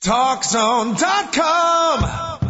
TalkZone.com.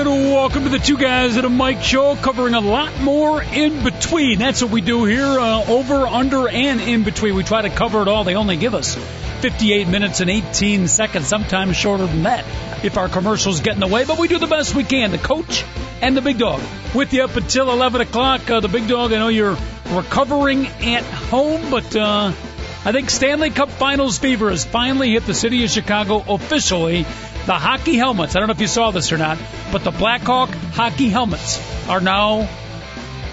And welcome to the Two Guys at a Mic show, covering a lot more in between. That's what we do here, uh, over, under, and in between. We try to cover it all. They only give us 58 minutes and 18 seconds, sometimes shorter than that if our commercials get in the way, but we do the best we can. The coach and the big dog with you up until 11 o'clock. Uh, the big dog, I know you're recovering at home, but uh, I think Stanley Cup Finals fever has finally hit the city of Chicago officially. The hockey helmets, I don't know if you saw this or not, but the Blackhawk hockey helmets are now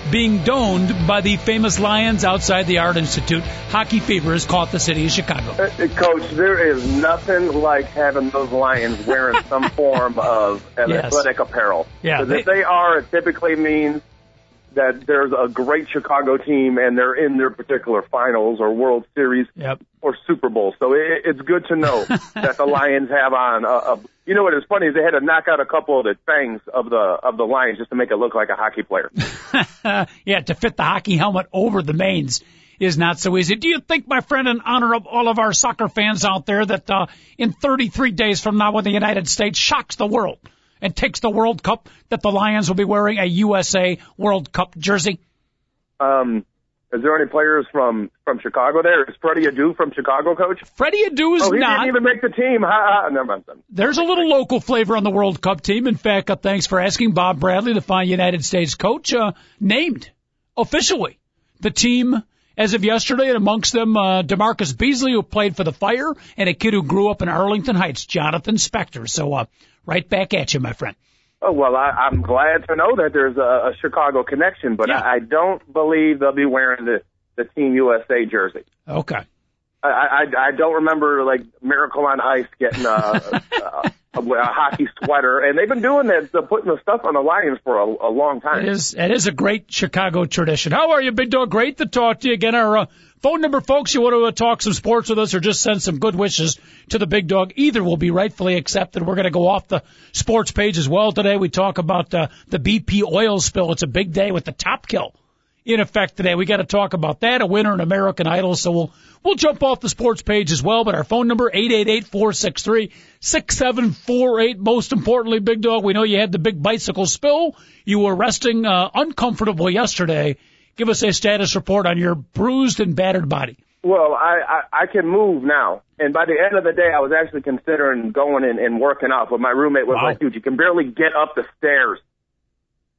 being donned by the famous Lions outside the Art Institute. Hockey fever has caught the city of Chicago. Uh, Coach, there is nothing like having those Lions wearing some form of Yes. athletic apparel. Yeah, if they- they are, it typically means that there's a great Chicago team and they're in their particular finals or World Series Yep. or Super Bowl. So it, it's good to know that the Lions have on. A, a, you know what is funny is they had to knock out a couple of the fangs of the of the Lions just to make it look like a hockey player. yeah, to fit the hockey helmet over the manes is not so easy. Do you think, my friend, in honor of all of our soccer fans out there, that uh, in 33 days from now, when the United States shocks the world and takes the World Cup, that the Lions will be wearing a USA World Cup jersey? Um, is there any players from from Chicago there? Is Freddie Adu from Chicago, Coach? Freddie Adu is Oh, he not. didn't even make the team. Ha, ha. Never mind. There's a little local flavor on the World Cup team. In fact, uh, thanks for asking Bob Bradley, the fine United States coach, uh, named officially the team as of yesterday, and amongst them, uh, DaMarcus Beasley, who played for the Fire, and a kid who grew up in Arlington Heights, Jonathan Spector. So, uh, right back at you, my friend. Oh well, I, I'm glad to know that there's a, a Chicago connection, but Yeah. I, I don't believe they'll be wearing the the Team USA jersey. Okay. I, I I don't remember like Miracle on Ice getting a, a, a, a hockey sweater, and they've been doing that, uh, putting the stuff on the Lions for a, a long time. It is, it is a great Chicago tradition. How are you, Big Dog? Great to talk to you again. Our uh, phone number, folks, you want to uh, talk some sports with us or just send some good wishes to the Big Dog. Either will be rightfully accepted. We're going to go off the sports page as well today. We talk about uh, the BP oil spill. It's a big day with the top kill in effect today. We got to talk about that. A winner in American Idol. So we'll we'll jump off the sports page as well. But our phone number eight eight eight four six three six seven four eight. Most importantly, Big Dog, we know you had the big bicycle spill. You were resting uh, uncomfortable yesterday. Give us a status report on your bruised and battered body. Well, I, I I can move now, and by the end of the day, I was actually considering going and, and working out. But my roommate was Wow. like, "Dude, you can barely get up the stairs."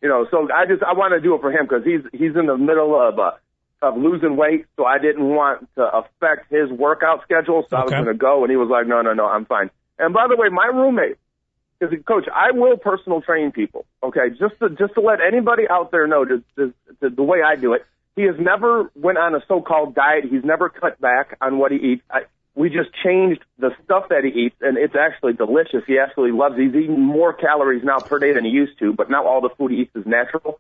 You know, so I just I want to do it for him because he's he's in the middle of uh, of losing weight, so I didn't want to affect his workout schedule. So I was going to go, and he was like, "No, no, no, I'm fine." And by the way, my roommate, because coach, I will personal train people. Okay, just to just to let anybody out there know the the, the, way I do it. He has never went on a so-called diet. He's never cut back on what he eats. I, we just changed the stuff that he eats, and it's actually delicious. He absolutely loves. He's eating more calories now per day than he used to, but now all the food he eats is natural.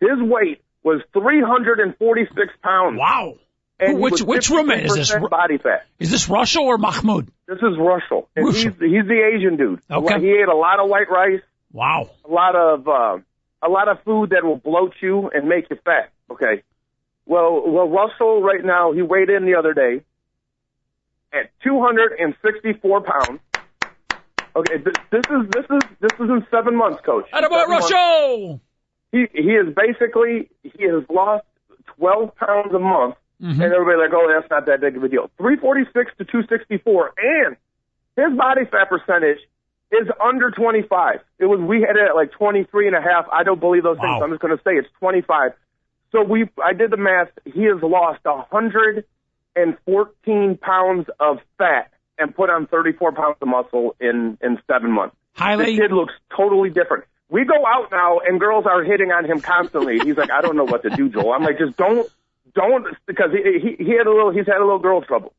His weight was 346 pounds. Wow. And which which roommate is this? Body fat. Is this Russell or Mahmoud? This is Russell, and Russell. he's he's the Asian dude. Okay. He ate a lot of white rice, Wow. a lot of uh, a lot of food that will bloat you and make you fat. Okay. Well, well, Russell right now he weighed in the other day at 264 pounds. Okay, th- this is this is this is in seven months, coach. How about months. Russell? He he is basically he has lost 12 pounds a month, Mm-hmm. and everybody like, oh, that's not that big of a deal. 346 to 264, and his body fat percentage is under 25. It was we had it at like 23 and a half. I don't believe those Wow. things. I'm just going to say it's 25. So we I did the math. He has lost 114 pounds of fat and put on 34 pounds of muscle in in seven months. Highly The kid looks totally different. We go out now and girls are hitting on him constantly. He's like, I don't know what to do, Joel. I'm like, just don't, don't, because he, he, he had a little, he's had a little girl trouble.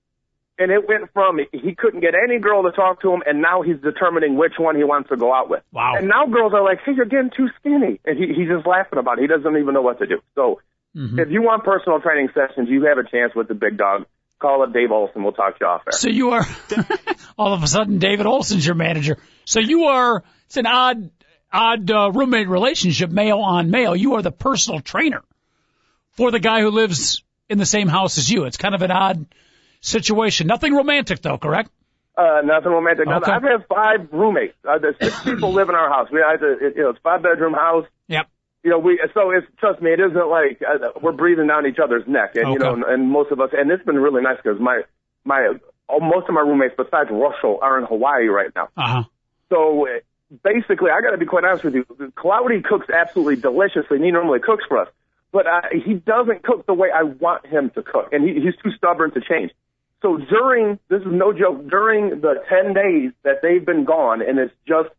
and it went from he couldn't get any girl to talk to him, and now he's determining which one he wants to go out with. Wow. And now girls are like, "Hey, you're getting too skinny," and he, he's just laughing about it. He doesn't even know what to do. So, Mm-hmm. if you want personal training sessions, you have a chance with the big dog. Call up Dave Olson. We'll talk to you off air. So you are all of a sudden David Olson's your manager. So you are it's an odd odd uh, roommate relationship, male on male. You are the personal trainer for the guy who lives in the same house as you. It's kind of an odd situation. Nothing romantic though, correct? Uh, nothing romantic. Okay. I've had five roommates. Uh, there's six people live in our house. We had a, it, you know, it's a five bedroom house. Yep. You know, we so it's trust me, it isn't like uh, we're breathing down each other's neck, and you know, and, and most of us, and it's been really nice because my my oh, most of my roommates besides Russell are in Hawaii right now. Uh huh. So basically, I got to be quite honest with you. Cloudy cooks absolutely deliciously, and he normally cooks for us. But uh, he doesn't cook the way I want him to cook, and he, he's too stubborn to change. So during this is no joke. During the ten days that they've been gone, and it's just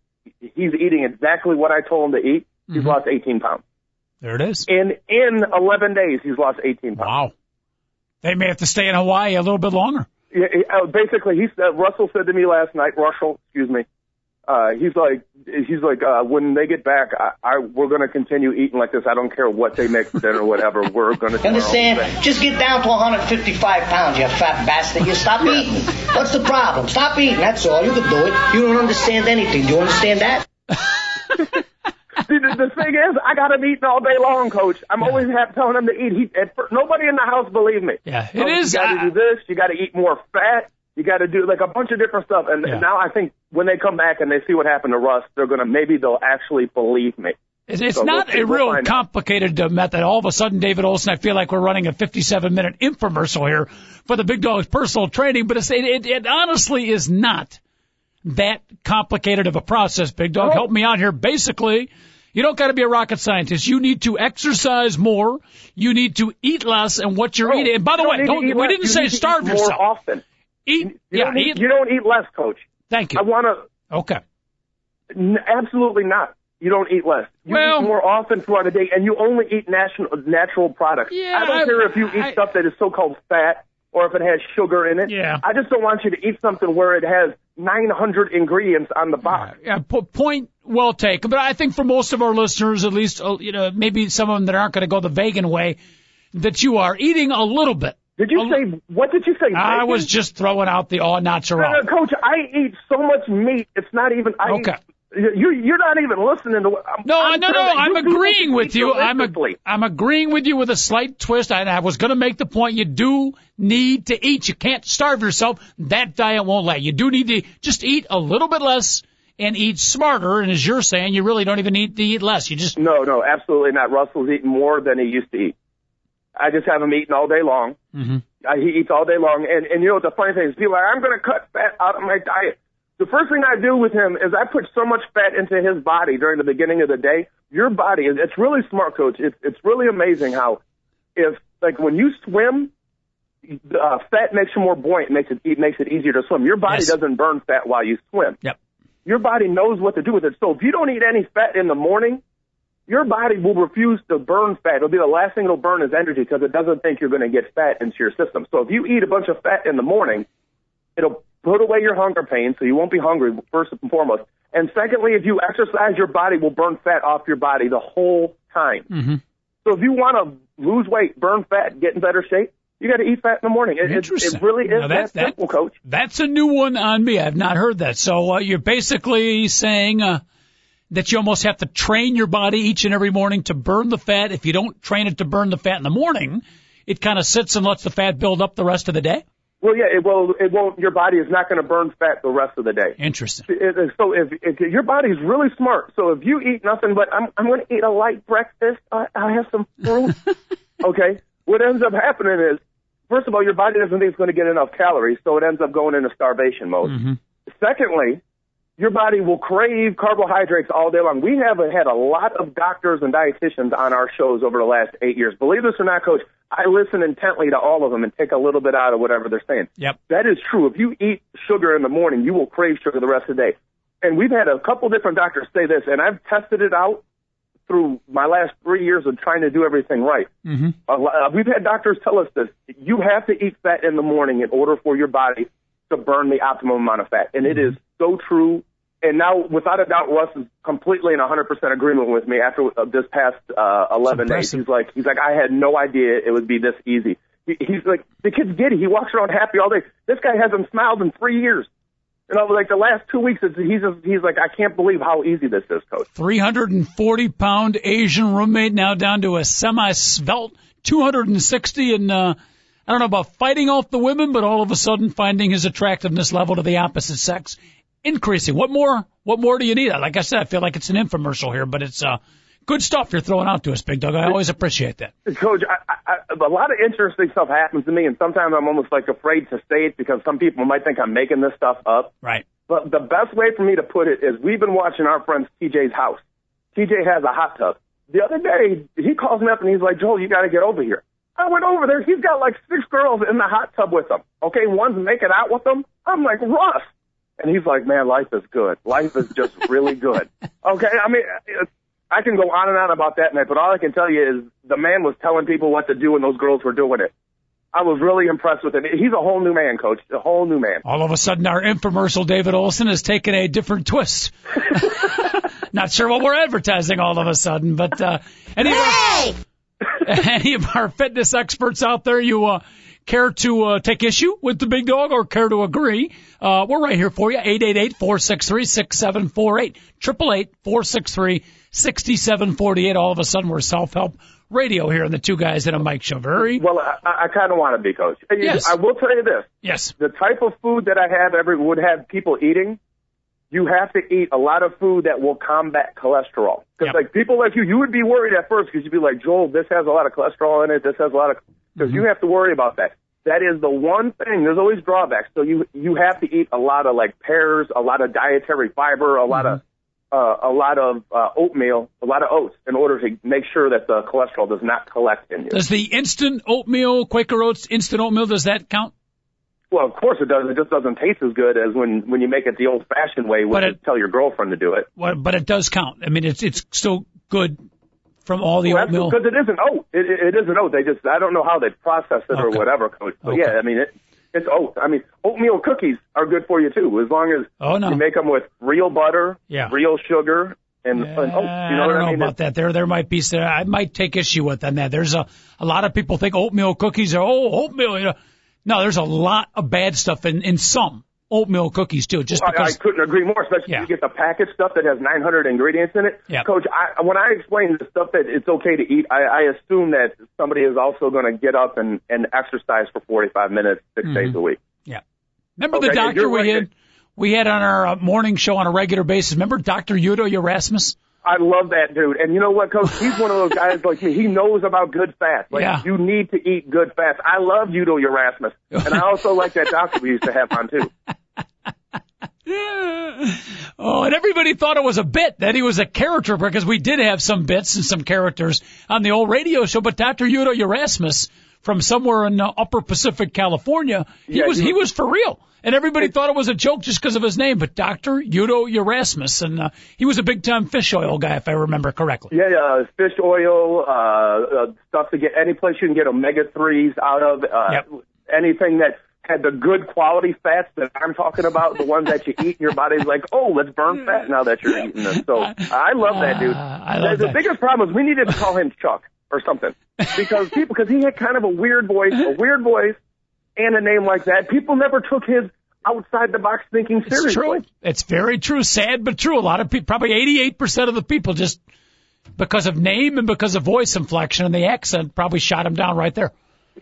he's eating exactly what I told him to eat. He's lost 18 pounds. There it is. In in 11 days, he's lost 18 pounds. Wow. They may have to stay in Hawaii a little bit longer. Yeah, uh, basically, he said Russell said to me last night. Russell, excuse me. Uh, he's like, he's like, uh, when they get back, I, I we're gonna continue eating like this. I don't care what they make for dinner or whatever. We're gonna. do our Understand? Just get down to 155 pounds, you fat bastard. You stop eating. What's the problem? Stop eating. That's all. You can do it. You don't understand anything. Do you understand that? See, the, the thing is, I got him eating all day long, Coach. I'm always have, telling him to eat. He, at fir- nobody in the house believe me. Yeah, it Coach, is, You got to uh, do this. You got to eat more fat. You got to do like a bunch of different stuff. And Yeah. now I think when they come back and they see what happened to Russ, they're gonna maybe they'll actually believe me. It's, it's So we'll not a We'll real complicated uh, method. All of a sudden, David Olson, I feel like we're running a 57 minute infomercial here for the Big Dog's personal training, but it's, it, it, it honestly is not that complicated of a process. Big Dog, No. help me out here. Basically, you don't got to be a rocket scientist. You need to exercise more. You need to eat less, and what you're No, eating. And by the way, to we didn't You say starve yourself. more often. Eat, You yeah, don't need, eat. you don't eat less, Coach. Thank you. I want to. okay. N- absolutely not. You don't eat less. You Well- eat more often throughout the day, and you only eat natural natural products. Yeah, I don't I- care if you eat I- stuff that is so-called fat or if it has sugar in it. Yeah. I just don't want you to eat something where it has 900 ingredients on the box. Yeah, po- point well taken. But I think for most of our listeners, at least, uh, you know, maybe some of them that aren't going to go the vegan way, that you are eating a little bit. Did you say what did you say? I bacon? was just throwing out the all natural. no, Coach. I eat so much meat. It's not even. I Okay. Eat, you you're not even listening to what. I'm, No, I'm no, no. I'm agreeing with you. I'm a. I'm agreeing with you with a slight twist. And I was going to make the point you do need to eat. You can't starve yourself. That diet won't let you. Do need to just eat a little bit less and eat smarter. And as you're saying, you really don't even need to eat less. You just No, no, absolutely not. Russell's eating more than he used to eat. I just have him eating all day long. Mm-hmm. Uh, he eats all day long, and and you know what the funny thing is, people are, I'm going to cut fat out of my diet. The first thing I do with him is I put so much fat into his body during the beginning of the day. Your body is it's really smart, coach. It's it's really amazing how if like when you swim, uh, fat makes you more buoyant, makes it it makes it easier to swim. Your body Yes. doesn't burn fat while you swim Yep. your body knows what to do with it. So if you don't eat any fat in the morning, your body will refuse to burn fat. It'll be the last thing it'll burn is energy because it doesn't think you're going to get fat into your system. So if you eat a bunch of fat in the morning, it'll put away your hunger pain so you won't be hungry first and foremost. And secondly, if you exercise, your body will burn fat off your body the whole time. Mm-hmm. So if you want to lose weight, burn fat, get in better shape, you got to eat fat in the morning. It, it, Interesting. it really is Now, that- that- simple, coach. That's a new one on me. I've not heard that. So uh, you're basically saying uh, that you almost have to train your body each and every morning to burn the fat. If you don't train it to burn the fat in the morning, it kind of sits and lets the fat build up the rest of the day. Well, yeah, it will. It won't. Your body is not going to burn fat the rest of the day. Interesting. So if, if your body's really smart, so if you eat nothing but I'm I'm going to eat a light breakfast, I, I have some fruit. okay, what ends up happening is, first of all, your body doesn't think it's going to get enough calories, so it ends up going into starvation mode. Mm-hmm. Secondly, your body will crave carbohydrates all day long. We have had a lot of doctors and dietitians on our shows over the last eight years. Believe this or not, Coach, I listen intently to all of them and take a little bit out of whatever they're saying. Yep. That is true. If you eat sugar in the morning, you will crave sugar the rest of the day. And we've had a couple different doctors say this, and I've tested it out through my last three years of trying to do everything right. Mm-hmm. Uh, we've had doctors tell us this. You have to eat fat in the morning in order for your body to burn the optimum amount of fat. And it is so true. And now, without a doubt, Russ is completely in 100% agreement with me after uh, this past uh, 11 days. He's like, he's like, I had no idea it would be this easy. He, he's like, the kid's giddy. He walks around happy all day. This guy hasn't smiled in three years. And over like the last two weeks, it's, he's just, he's like, I can't believe how easy this is, coach. 340 pound Asian roommate now down to a semi svelte 260 and uh I don't know about fighting off the women, but all of a sudden finding his attractiveness level to the opposite sex increasing. What more? What more do you need? Like I said, I feel like it's an infomercial here, but it's uh good stuff you're throwing out to us, Big Dog. I always appreciate that. Coach, I, I, a lot of interesting stuff happens to me, and sometimes I'm almost like afraid to say it because some people might think I'm making this stuff up. Right. But the best way for me to put it is we've been watching our friend TJ's house. TJ has a hot tub. The other day, he calls me up and he's like, Joel, you got to get over here. I went over there. He's got like six girls in the hot tub with him. Okay, one's making out with him. I'm like, Russ. And he's like, man, life is good. Life is just really good. Okay, I mean, I can go on and on about that, man, but all I can tell you is the man was telling people what to do and those girls were doing it. I was really impressed with him. He's a whole new man, coach. A whole new man. All of a sudden, our infomercial, David Olson, has taken a different twist. Not sure what we're advertising all of a sudden, but uh, any, of our, any of our fitness experts out there, you uh, care to uh, take issue with the big dog or care to agree? Uh, we're right here for you. 888-463-6748. 888-463-6748. All of a sudden, we're self-help radio here on the Two Guys and a Mic show. Very, Well, I, I kind of want to be, coach. Yes. I will tell you this. yes. the type of food that I have every would have people eating, you have to eat a lot of food that will combat cholesterol. Because Yep. like people like you, you would be worried at first because you'd be like, Joel, this has a lot of cholesterol in it. This has a lot of because Mm-hmm. you have to worry about that. That is the one thing. There's always drawbacks. So you you have to eat a lot of like pears, a lot of dietary fiber, a lot of Mm-hmm. uh, a lot of uh, oatmeal, a lot of oats, in order to make sure that the cholesterol does not collect in you. Does the instant oatmeal, Quaker Oats instant oatmeal, does that count? Well, of course it does. It just doesn't taste as good as when when you make it the old-fashioned way, But is tell your girlfriend to do it. Well, but it does count. I mean, it's it's still good from all the Well, oatmeal. because it isn't oat. It, it, it isn't oat. They just I don't know how they process it or whatever, coach. But Okay. yeah, I mean it. It's oat. I mean oatmeal cookies are good for you too, as long as Oh, no. you make them with real butter, Yeah. real sugar, and, and oats. You know I what don't I know mean? about that. There, there might be. some- I might take issue with on that. There's a a lot of people think oatmeal cookies are oh oatmeal. You know, no, there's a lot of bad stuff in in some oatmeal cookies too. Just I, I couldn't agree more, especially Yeah. if you get the packaged stuff that has 900 ingredients in it. Yep. Coach, I, when I explain the stuff that it's okay to eat, I, I assume that somebody is also going to get up and, and exercise for 45 minutes, 6 Mm-hmm. days a week. yeah. Remember Okay, the doctor we right. had we had on our uh, morning show on a regular basis. Remember Doctor Udo Erasmus? I love that dude. And you know what, Coach? He's one of those guys like me. He knows about good fats. Like, Yeah. you need to eat good fats. I love Udo Erasmus. And I also like that doctor we used to have on, too. Oh, and everybody thought it was a bit that he was a character because we did have some bits and some characters on the old radio show. But Dr. Udo Erasmus from somewhere in uh, Upper Pacific, California, he Yeah, was he was for real, and everybody thought it was a joke just because of his name. But Dr. Udo Erasmus, and uh, he was a big time fish oil guy, if I remember correctly. Yeah, yeah, fish oil, uh, uh, stuff to get any place you can get omega threes out of. Uh, Yep. Anything that had the good quality fats that I'm talking about, the ones that you eat, and your body's like, oh, let's burn fat now that you're eating this. So I love that dude. Ah, I love the, that. the biggest problem is we needed to call him Chuck or something because people because he had kind of a weird voice, a weird voice, and a name like that. People never took his outside the box thinking seriously. It's true. It's very true. Sad but true. A lot of people, probably 88% of the people just because of name and because of voice inflection and the accent probably shot him down right there.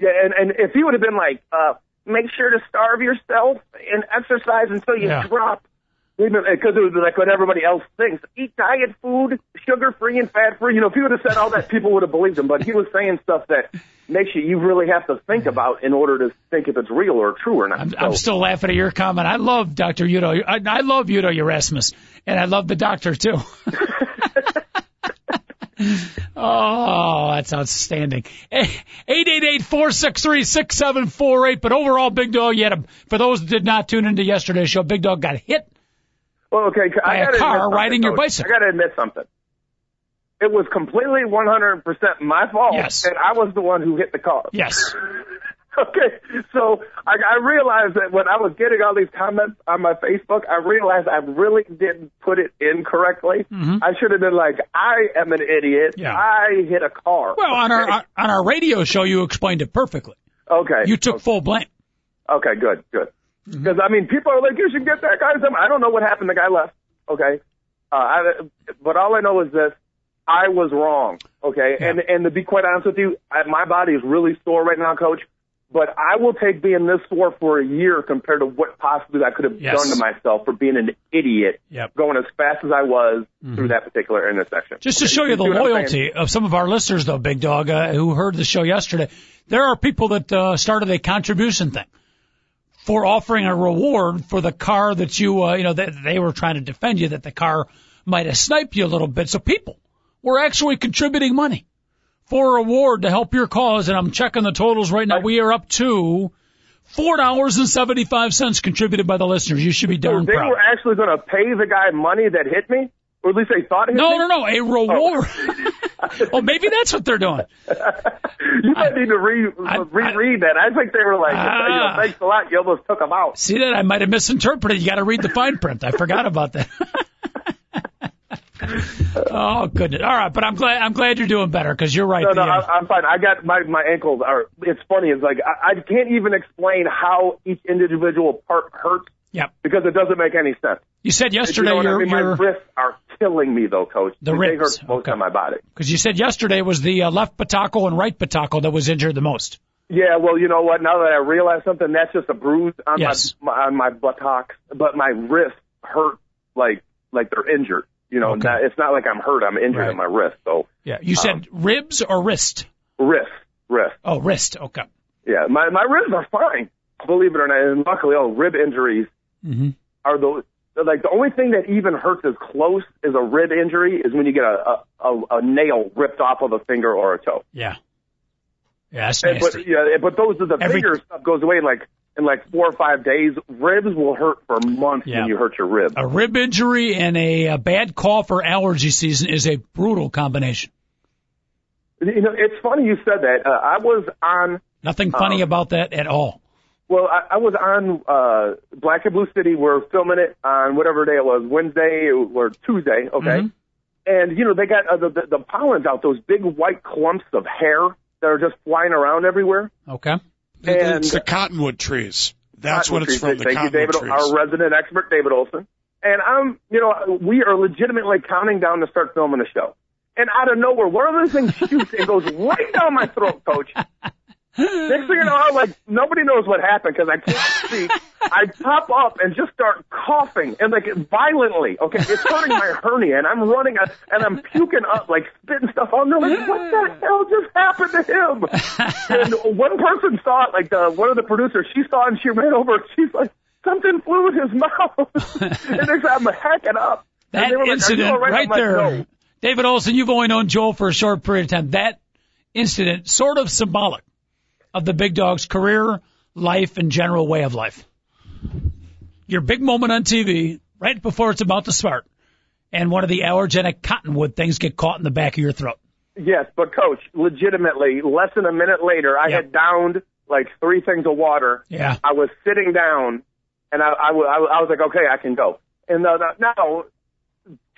Yeah, and, and if he would have been like, uh, make sure to starve yourself and exercise until you Yeah. drop. Because it was like what everybody else thinks. Eat diet food, sugar free and fat free. You know, if he would have said all that, people would have believed him. But he was saying stuff that makes you you really have to think about in order to think if it's real or true or not. I'm, So- I'm still laughing at your comment. I love Dr. Udo. I, I love Udo Erasmus, and I love the doctor too. oh, that's outstanding. Eh, eight eight eight four six three six seven four eight. But overall, Big Dog, you had a, for those that did not tune into yesterday's show, Big Dog got hit. well, okay, by I a car riding your bicycle. I got to admit something. it was completely 100% my fault, Yes. and I was the one who hit the car. Yes. Okay, so I, I realized that when I was getting all these comments on my Facebook, I realized I really didn't put it in correctly. I should have been like, "I am an idiot. Mm-hmm. Yeah. I hit a car." Well, on our on our radio show, you explained it perfectly. okay, You took full blame. Okay, good, good. Mm-hmm. Because I mean, people are like, "You should get that guy." some-" I don't know what happened. The guy left. Okay, uh, I, but all I know is this: I was wrong. Okay, Yeah. and and to be quite honest with you, I, my body is really sore right now, Coach. But I will take being this sore for a year compared to what possibly I could have Yes. done to myself for being an idiot Yep. going as fast as I was through that particular intersection. Just to show you the I'm saying? loyalty of some of our listeners, though, Big Dog, uh, who heard the show yesterday, there are people that uh, started a contribution thing for offering a reward for the car that you, uh, you know, that they were trying to defend you that the car might have sniped you a little bit. So people were actually contributing money for a reward to help your cause, and I'm checking the totals right now. We are up to four dollars and seventy five cents contributed by the listeners. You should be So darn they proud. were actually going to pay the guy money that hit me, or at least they thought it hit No, me. no, no, a oh. reward. well, maybe that's what they're doing. You might need to re I- reread that. I think they were like, know, ah. thanks a lot. You almost took them out. See that? I might have misinterpreted. You got to read the fine print. I forgot about that. oh goodness! All right, but I'm glad I'm glad you're doing better because you're right. No, no, I, I'm fine. I got my my ankles are. It's funny. It's like I, I can't even explain how each individual part hurts yep. because it doesn't make any sense. You said You yesterday know what I mean? you're My wrists are killing me though, Coach. The they ribs, hurt most okay. on my body. because you said yesterday was the uh, left pataco and right pataco that was injured the most. Yeah, well, you know what? Now that I realize something, that's just a bruise on Yes. my, my on my buttocks, but my wrists hurt like like they're injured. You know, Okay. not, it's not like I'm hurt. I'm injured Right. in my wrist. So Yeah. You said ribs or wrist? wrist, wrist. Oh, wrist. Okay. Yeah, my my ribs are fine, believe it or not. And luckily, oh, rib injuries Mhm. are the like the only thing that even hurts as close as a rib injury is when you get a a, a, a nail ripped off of a finger or a toe. Yeah. Yeah, that's And, nasty. but yeah, but those are the Every- finger stuff goes away in like in like four or five days. Ribs will hurt for months Yeah. when you hurt your rib. a rib injury and a, a bad cough or allergy season is a brutal combination. You know, it's funny you said that. Uh, I was on Nothing funny Um, about that at all. Well, I, I was on uh, Black and Blue City. We're filming it on whatever day it was, Wednesday or Tuesday. Okay, Mhm. and you know they got uh, the, the the pollen's out, those big white clumps of hair that are just flying around everywhere. Okay. And- it's the cottonwood trees. That's what it's Cottonwood from. trees. The Thank you, cottonwood David, trees. our resident expert, David Olson. And I'm, you know, we are legitimately counting down to start filming the show. And out of nowhere, one of those things shoots and goes right down my throat, Coach. Next thing you know, I'm like, nobody knows what happened because I can't speak. I pop up and just start coughing and like violently. Okay, it's hurting my hernia, and I'm running and I'm puking up, like spitting stuff on. They're like, what the hell just happened to him? and one person saw it, like the one of the producers, she saw it and she ran over. and She's like, something flew in his mouth, and they said, I'm hacking up. And That they were like, "Are you incident right?" right I'm like, there. "No." David Olson, you've only known Joel for a short period of time. That incident, sort of symbolic of the big dog's career, life, and general way of life. Your big moment on TV, right before it's about to start, and one of the allergenic cottonwood things get caught in the back of your throat. Yes, but coach, legitimately, less than a minute later, I Yep. had downed like three things of water. Yeah. I was sitting down, and I, I, I, I was like, okay, I can go. And uh, now,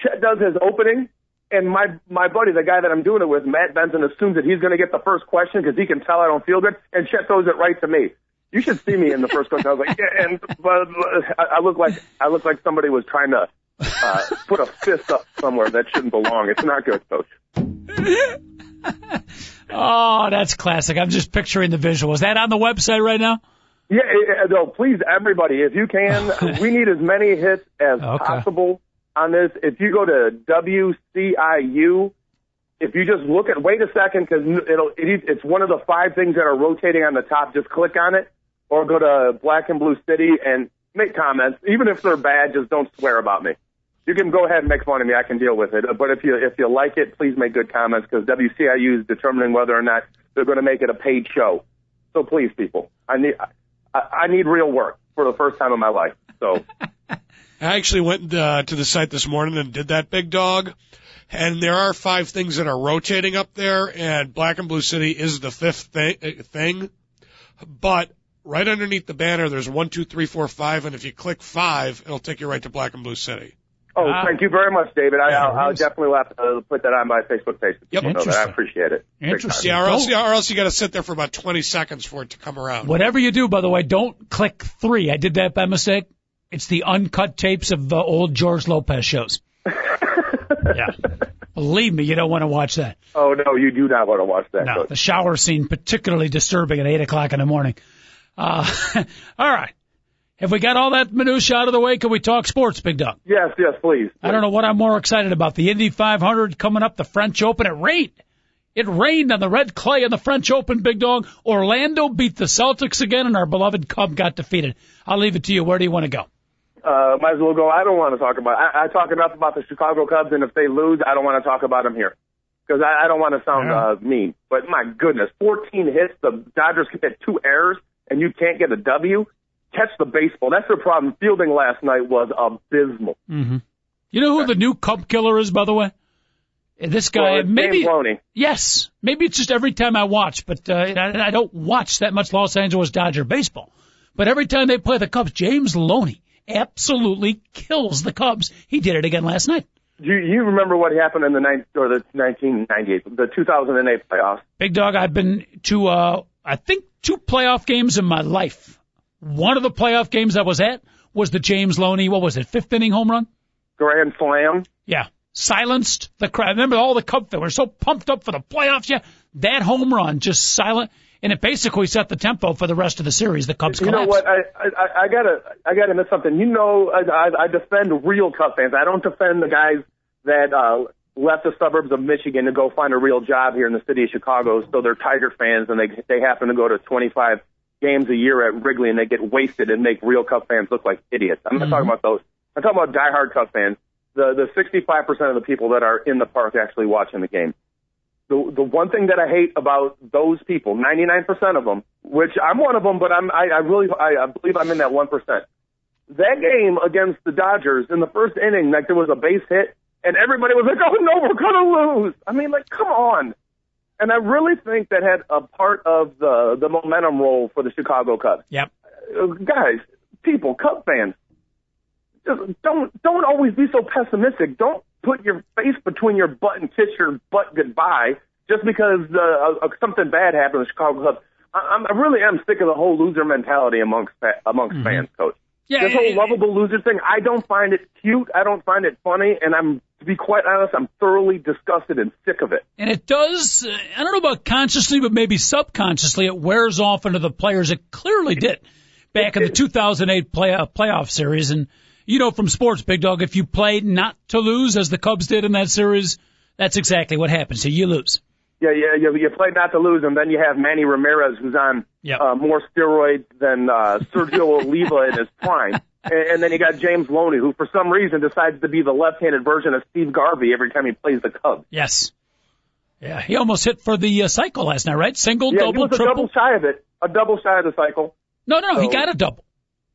Chet does his opening, and my my buddy, the guy that I'm doing it with, Matt Benson, assumes that he's going to get the first question because he can tell I don't feel good, and Chet throws it right to me. You should see me in the first question. I was like, yeah, and but I, I look like I look like somebody was trying to uh, put a fist up somewhere that shouldn't belong. It's not good, coach. Oh, that's classic. I'm just picturing the visual. Is that on the website right now? Yeah, no, please, everybody, if you can, we need as many hits as Okay. possible on this. If you go to WCIU, if you just look at, wait a second, because it'll, it, it's one of the five things that are rotating on the top. Just click on it, or go to Black and Blue City and make comments. Even if they're bad, just don't swear about me. You can go ahead and make fun of me. I can deal with it. But if you if you like it, please make good comments because WCIU is determining whether or not they're going to make it a paid show. So please, people, I need I, I need real work for the first time in my life. So I actually went uh, to the site this morning and did that big dog. And there are five things that are rotating up there, and Black and Blue City is the fifth thi- uh, thing. But right underneath the banner, there's one, two, three, four, five, and if you click five, it'll take you right to Black and Blue City. Oh, Wow. thank you very much, David. I, Yeah, I'll, I'll nice. definitely have to uh, put that on my Facebook page. so Yep. people know that. I appreciate it. Big. Interesting. Yeah, or else, Don't- or else you got to sit there for about 20 seconds for it to come around. Whatever you do, by the way, don't click three. I did that by mistake. It's the uncut tapes of the old George Lopez shows. yeah. Believe me, you don't want to watch that. Oh no, you do not want to watch that. No, Coach. the shower scene particularly disturbing at eight o'clock in the morning. Uh, all right. Have we got all that minutia out of the way? Can we talk sports, Big Dog? Yes, yes, please. I don't know what I'm more excited about. The Indy 500 coming up, the French Open. It rained. It rained on the red clay in the French Open, Big Dog. Orlando beat the Celtics again, and our beloved Cub got defeated. I'll leave it to you. Where do you want to go? Uh, might as well go. I don't want to talk about. I, I talk enough about the Chicago Cubs, and if they lose, I don't want to talk about them here because I, I don't want to sound Yeah. uh, mean. But my goodness, 14 hits. The Dodgers commit two errors, and you can't get a W. Catch the baseball. That's the problem. Fielding last night was abysmal. You know who the new Cub killer is, by the way? Uh, This guy, Well, maybe. Yes, maybe it's just every time I watch, but uh, I don't watch that much Los Angeles Dodger baseball. But every time they play the Cubs, James Loney absolutely kills the Cubs. He did it again last night. You, you remember what happened in the nine or the 1998, the 2008 playoffs? Big dog, I've been to uh I think two playoff games in my life. One of the playoff games I was at was the James Loney, what was it, fifth inning home run? Grand Slam. Yeah. Silenced the crowd. Remember all the Cubs fans were so pumped up for the playoffs. Yeah. That home run just silent and it basically set the tempo for the rest of the series. The Cubs You know what? I, I I gotta I gotta miss something. You know, I, I, I defend real Cubs fans. I don't defend the guys that uh, left the suburbs of Michigan to go find a real job here in the city of Chicago. So they're Tiger fans and they they happen to go to 25 games a year at Wrigley and they get wasted and make real Cubs fans look like idiots. I'm not talking about those. I'm talking about diehard Cubs fans. The the 65% of the people that are in the park actually watching the game. The the one thing that I hate about those people, 99% of them, which I'm one of them, but I'm I, I really I, I believe I'm in that one percent. That game against the Dodgers in the first inning, like there was a base hit, and everybody was like, "Oh no, we're gonna lose." I mean, like, come on. And I really think that had a part of the the momentum role for the Chicago Cubs. Yep. Uh, guys, people, Cub fans, just don't don't always be so pessimistic. Don't put your face between your butt and kiss your butt goodbye just because uh, uh, something bad happened in the Chicago Cubs. I, I'm- really am sick of the whole loser mentality amongst amongst fans, coach. Yeah, This whole it- lovable loser thing, I don't find it cute. I don't find it funny, and I'm to be quite honest, I'm thoroughly disgusted and sick of it. And it does, uh, I don't know about consciously, but maybe subconsciously, it wears off into the players. It clearly did back in the 2008 play, uh, playoff series. And, you know, from sports, Big Dog, if you play not to lose, as the Cubs did in that series, that's exactly what happens. So you lose. Yeah, yeah, you, you play not to lose, and then you have Manny Ramirez, who's on Yep. uh, more steroids than uh, Sergio Oliva in his prime. And, and then you got James Loney, who for some reason decides to be the left-handed version of Steve Garvey every time he plays the Cubs. Yes. Yeah, he almost hit for the uh, cycle last night, right? Single, Yeah, he double, was a triple. double shy of it, a double shy of the cycle. No, no, no, he got a double.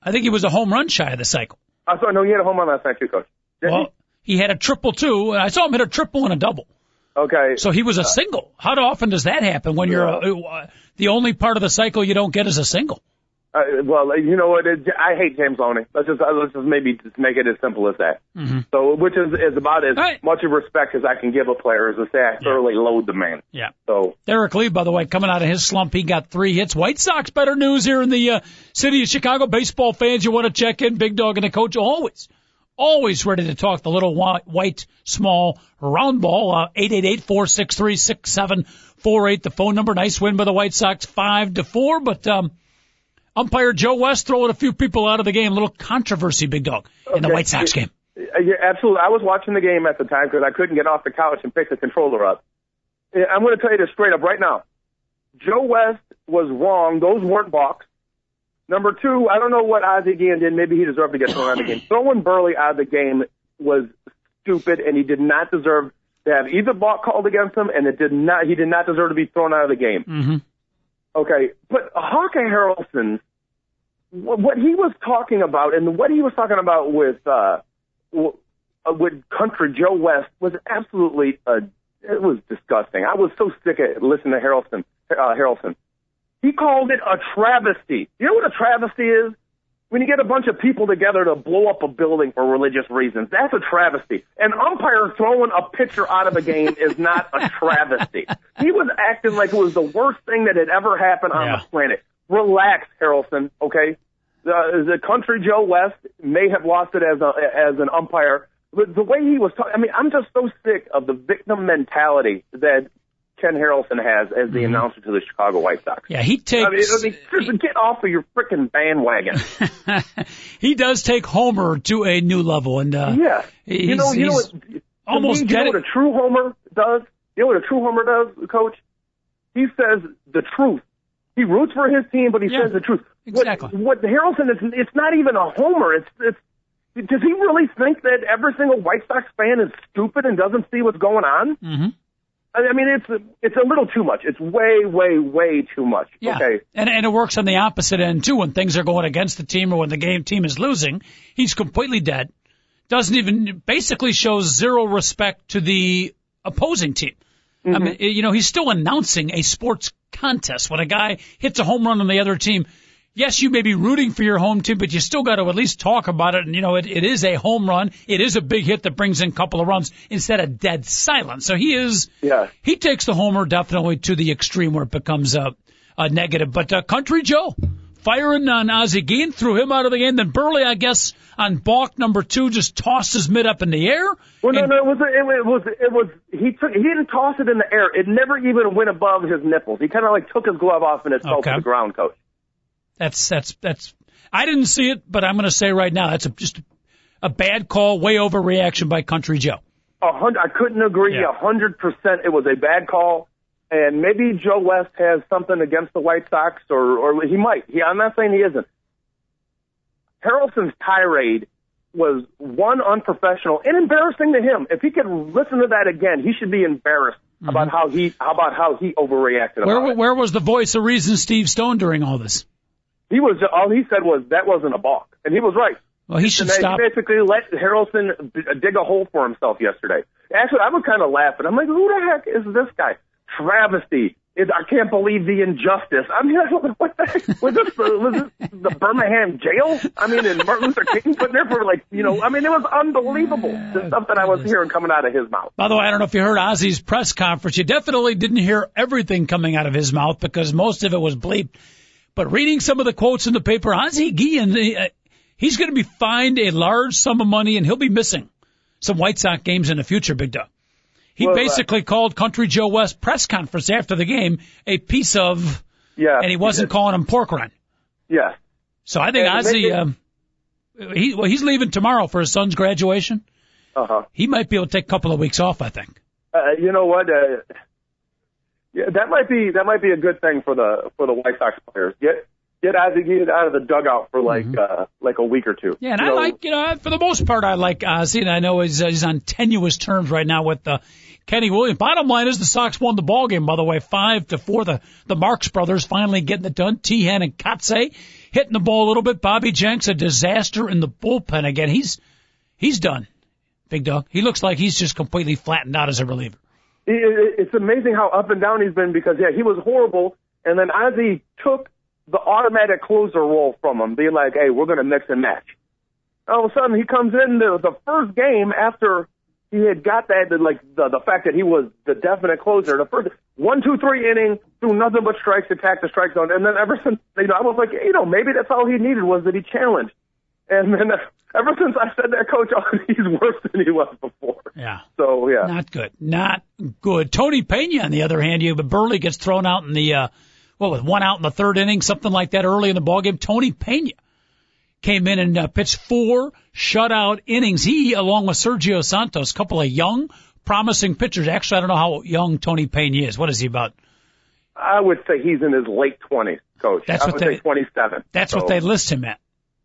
I think he was a home run shy of the cycle. I thought no, he had a home run last night too, coach. Didn't Well, he had a triple too. I saw him hit a triple and a double. Okay. So he was a single. How often does that happen when you're a, uh, the only part of the cycle you don't get is a single? Uh, well, you know what? It, I hate James Loney. Let's just uh, let's just maybe just make it as simple as that. Mm-hmm. So, which is is about as right. much of respect as I can give a player, is to say I thoroughly loathe the man. Yeah. So, Derrek Lee, by the way, coming out of his slump, he got three hits. White Sox, better news here in the uh, city of Chicago. Baseball fans, you want to check in. Big Dog and the coach always, always ready to talk the little white, white small round ball. Uh, Eight eight eight four six three six seven four eight. The phone number. Nice win by the White Sox, five to four. But um, umpire Joe West throwing a few people out of the game. A little controversy, Big Dog, in the White Sox game. uh, yeah, absolutely. I was watching the game at the time because I couldn't get off the couch and pick the controller up. I'm going to tell you this straight up right now. Joe West was wrong. Those weren't balks. Number two, I don't know what Ozzie Guillen did. Maybe he deserved to get thrown out of the game. Throwing Buehrle out of the game was stupid, and he did not deserve to have either balk called against him, and it did not. He did not deserve to be thrown out of the game. Mm-hmm. Okay, but Hawkeye Harrelson what he was talking about and what he was talking about with uh, uh, with Country Joe West was absolutely uh, it was disgusting. I was so sick of listening to Harrelson. Uh, Harrelson. He called it a travesty. You know what a travesty is? When you get a bunch of people together to blow up a building for religious reasons, that's a travesty. An umpire throwing a pitcher out of a game is not a travesty. He was acting like it was the worst thing that had ever happened on Yeah. the planet. Relax, Harrelson, okay? The, the country Joe West may have lost it as a, as an umpire, but the way he was talking, I mean, I'm just so sick of the victim mentality that Ken Harrelson has as the announcer to the Chicago White Sox. Yeah, he takes. I mean, I mean, just get off of your freaking bandwagon. he does take Homer to a new level, and uh, yeah. you know, you know what? almost me, you know what a true homer does? You know what a true homer does, Coach? He says the truth. He roots for his team, but he Yeah, says the truth. exactly. What, what Harrelson is, it's not even a homer. It's it's. Does he really think that every single White Sox fan is stupid and doesn't see what's going on? Mhm. I I mean, it's it's a little too much. It's way, way, way too much. Yeah, Okay. and and it works on the opposite end too. When things are going against the team or when the game team is losing, he's completely dead. Doesn't even basically shows zero respect to the opposing team. I mean, you know, he's still announcing a sports contest when a guy hits a home run on the other team. Yes, you may be rooting for your home team, but you still got to at least talk about it. And you know, it, it is a home run. It is a big hit that brings in a couple of runs instead of dead silence. So he is Yeah. he takes the homer definitely to the extreme where it becomes a, a negative. But uh, Country Joe firing on Ozzie threw him out of the game. Then Buehrle, I guess, on balk number two, just tossed his mid up in the air. Well, no, no, it was it was it was he took he didn't toss it in the air. It never even went above his nipples. He kind of like took his glove off and it fell Okay. to the ground, coach. That's that's that's. I didn't see it, but I'm going to say right now that's a, just a bad call, way overreaction by Country Joe. A hundred, I couldn't agree a hundred percent. It was a bad call, and maybe Joe West has something against the White Sox, or or he might. He, I'm not saying he isn't. Harrelson's tirade was one unprofessional and embarrassing to him. If he could listen to that again, he should be embarrassed mm-hmm. about how he how about how he overreacted. Where about it. where was the voice of reason, Steve Stone, during all this? He was all he said was that wasn't a balk, and he was right. Well, he should And stop. basically let Harrelson dig a hole for himself yesterday. Actually, I was kind of laughing. I'm like, who the heck is this guy? Travesty. It, I can't believe the injustice. I mean, what the heck? Was this, the, was this the Birmingham jail? I mean, and Martin Luther King put there for like, you know, I mean, it was unbelievable. The stuff that I was hearing coming out of his mouth. By the way, I don't know if you heard Ozzie's press conference. You definitely didn't hear everything coming out of his mouth because most of it was bleeped. But reading some of the quotes in the paper, Ozzie Guillen, uh, he's going to be fined a large sum of money and he'll be missing some White Sox games in the future, Big Dog. He Well, uh, basically called Country Joe West press conference after the game a piece of, Yeah. and he wasn't calling him pork rind. Yeah. So I think And Ozzie, um, he, well, he's leaving tomorrow for his son's graduation. Uh huh. He might be able to take a couple of weeks off, I think. Uh, you know what? Uh, yeah, that might be that might be a good thing for the for the White Sox players. Get get out of get out of the dugout for like uh, like a week or two. Mm-hmm. Yeah, and You I know, like, you know, for the most part, I like Ozzie, and I know he's, uh, he's on tenuous terms right now with uh, Kenny Williams. Bottom line is the Sox won the ball game, by the way, five to four. The the Marks brothers finally getting it done. Teahen and Kotsay hitting the ball a little bit. Bobby Jenks a disaster in the bullpen again. He's he's done. Big dog. He looks like he's just completely flattened out as a reliever. it, it, it's amazing how up and down he's been because yeah, he was horrible, and then Ozzie took the automatic closer role from him, being like, "Hey, we're going to mix and match." All of a sudden, he comes in the, the first game after he had got that, like the the fact that he was the definite closer. The first one, two, three inning, threw nothing but strikes, attacked the strike zone, and then ever since, you know, I was like, you know, maybe that's all he needed was that he challenged. And then uh, ever since I said that, coach, he's worse than he was before. Yeah. So yeah. Not good. Not good. Tony Pena, on the other hand, you but Buehrle gets thrown out in the uh what with one out in the third inning, something like that early in the ballgame. Tony Pena came in and uh, pitched four shutout innings. He, along with Sergio Santos, a couple of young, promising pitchers. Actually, I don't know how young Tony Pena is. What is he about? I would say he's in his late twenties, coach. That's I what would they- say twenty-seven. That's so. what they list him at.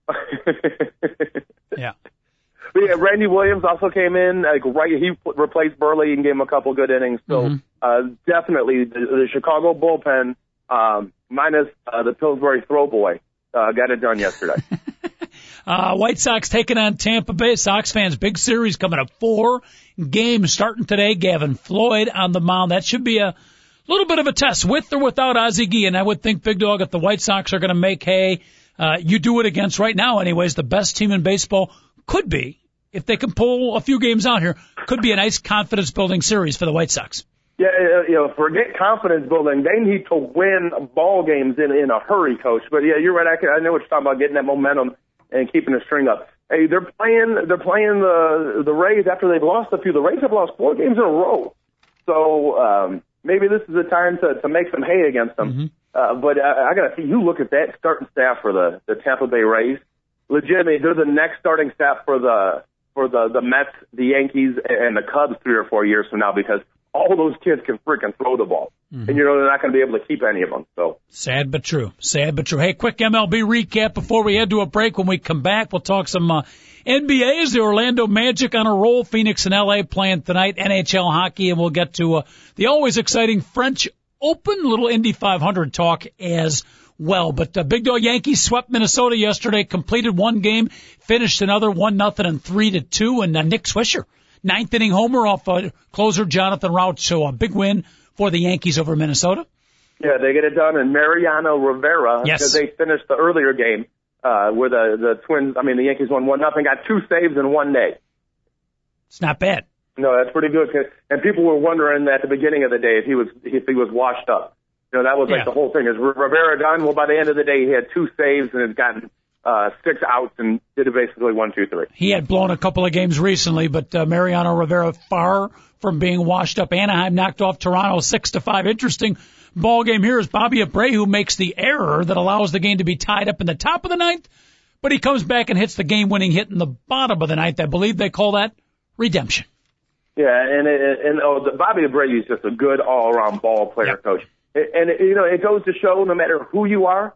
Yeah. But yeah, Randy Williams also came in, like right. He replaced Buehrle and gave him a couple good innings. So Mm-hmm. uh, definitely the, the Chicago bullpen, um, minus uh, the Pillsbury throw boy, uh, got it done yesterday. uh, White Sox taking on Tampa Bay. Sox fans, big series coming up. Four games starting today. Gavin Floyd on the mound. That should be a little bit of a test with or without Ozzie Guillen. I would think, Big Dog, if the White Sox are going to make hay, uh, you do it against right now, anyways, the best team in baseball could be, if they can pull a few games out here, could be a nice confidence building series for the White Sox. Yeah, you know, forget confidence building. They need to win ball games in in a hurry, coach. But yeah, you're right. I, can, I know what you're talking about, getting that momentum and keeping the string up. Hey, they're playing. They're playing the the Rays after they've lost a few. The Rays have lost four games in a row. So um, maybe this is the time to to make some hay against them. Mm-hmm. Uh, but I, I got to see. You look at that starting staff for the the Tampa Bay Rays. Legitimately, they're the next starting staff for the for the the Mets, the Yankees, and the Cubs three or four years from now because all those kids can freaking throw the ball. Mm-hmm. And you know they're not going to be able to keep any of them. So sad but true. Sad but true. Hey, quick MLB recap before we head to a break. When we come back, we'll talk some uh, NBA. Is the Orlando Magic on a roll? Phoenix and LA playing tonight. NHL hockey, and we'll get to uh, the always exciting French Open. Little Indy 500 talk as well. But uh, Big Dog Yankees swept Minnesota yesterday. Completed one game, finished another one nothing and three to two. And uh, Nick Swisher ninth inning homer off uh, closer Jonathan Rauch. So a big win for the Yankees over Minnesota. Yeah, they get it done. And Mariano Rivera, yes. because they finished the earlier game uh, where the the Twins, I mean the Yankees won one nothing, got two saves in one day. It's not bad. No, that's pretty good. And people were wondering at the beginning of the day if he was if he was washed up. You know, that was like yeah. the whole thing. Is Rivera done? Well, by the end of the day, he had two saves and had gotten uh, six outs and did it basically one, two, three. He had blown a couple of games recently, but uh, Mariano Rivera far from being washed up. Anaheim knocked off Toronto six to five. Interesting ball game here is Bobby Abreu who makes the error that allows the game to be tied up in the top of the ninth, but he comes back and hits the game-winning hit in the bottom of the ninth. I believe they call that redemption. Yeah, and it, and oh, the, Bobby Abreu is just a good all-around ball player, coach. And it, you know, it goes to show no matter who you are,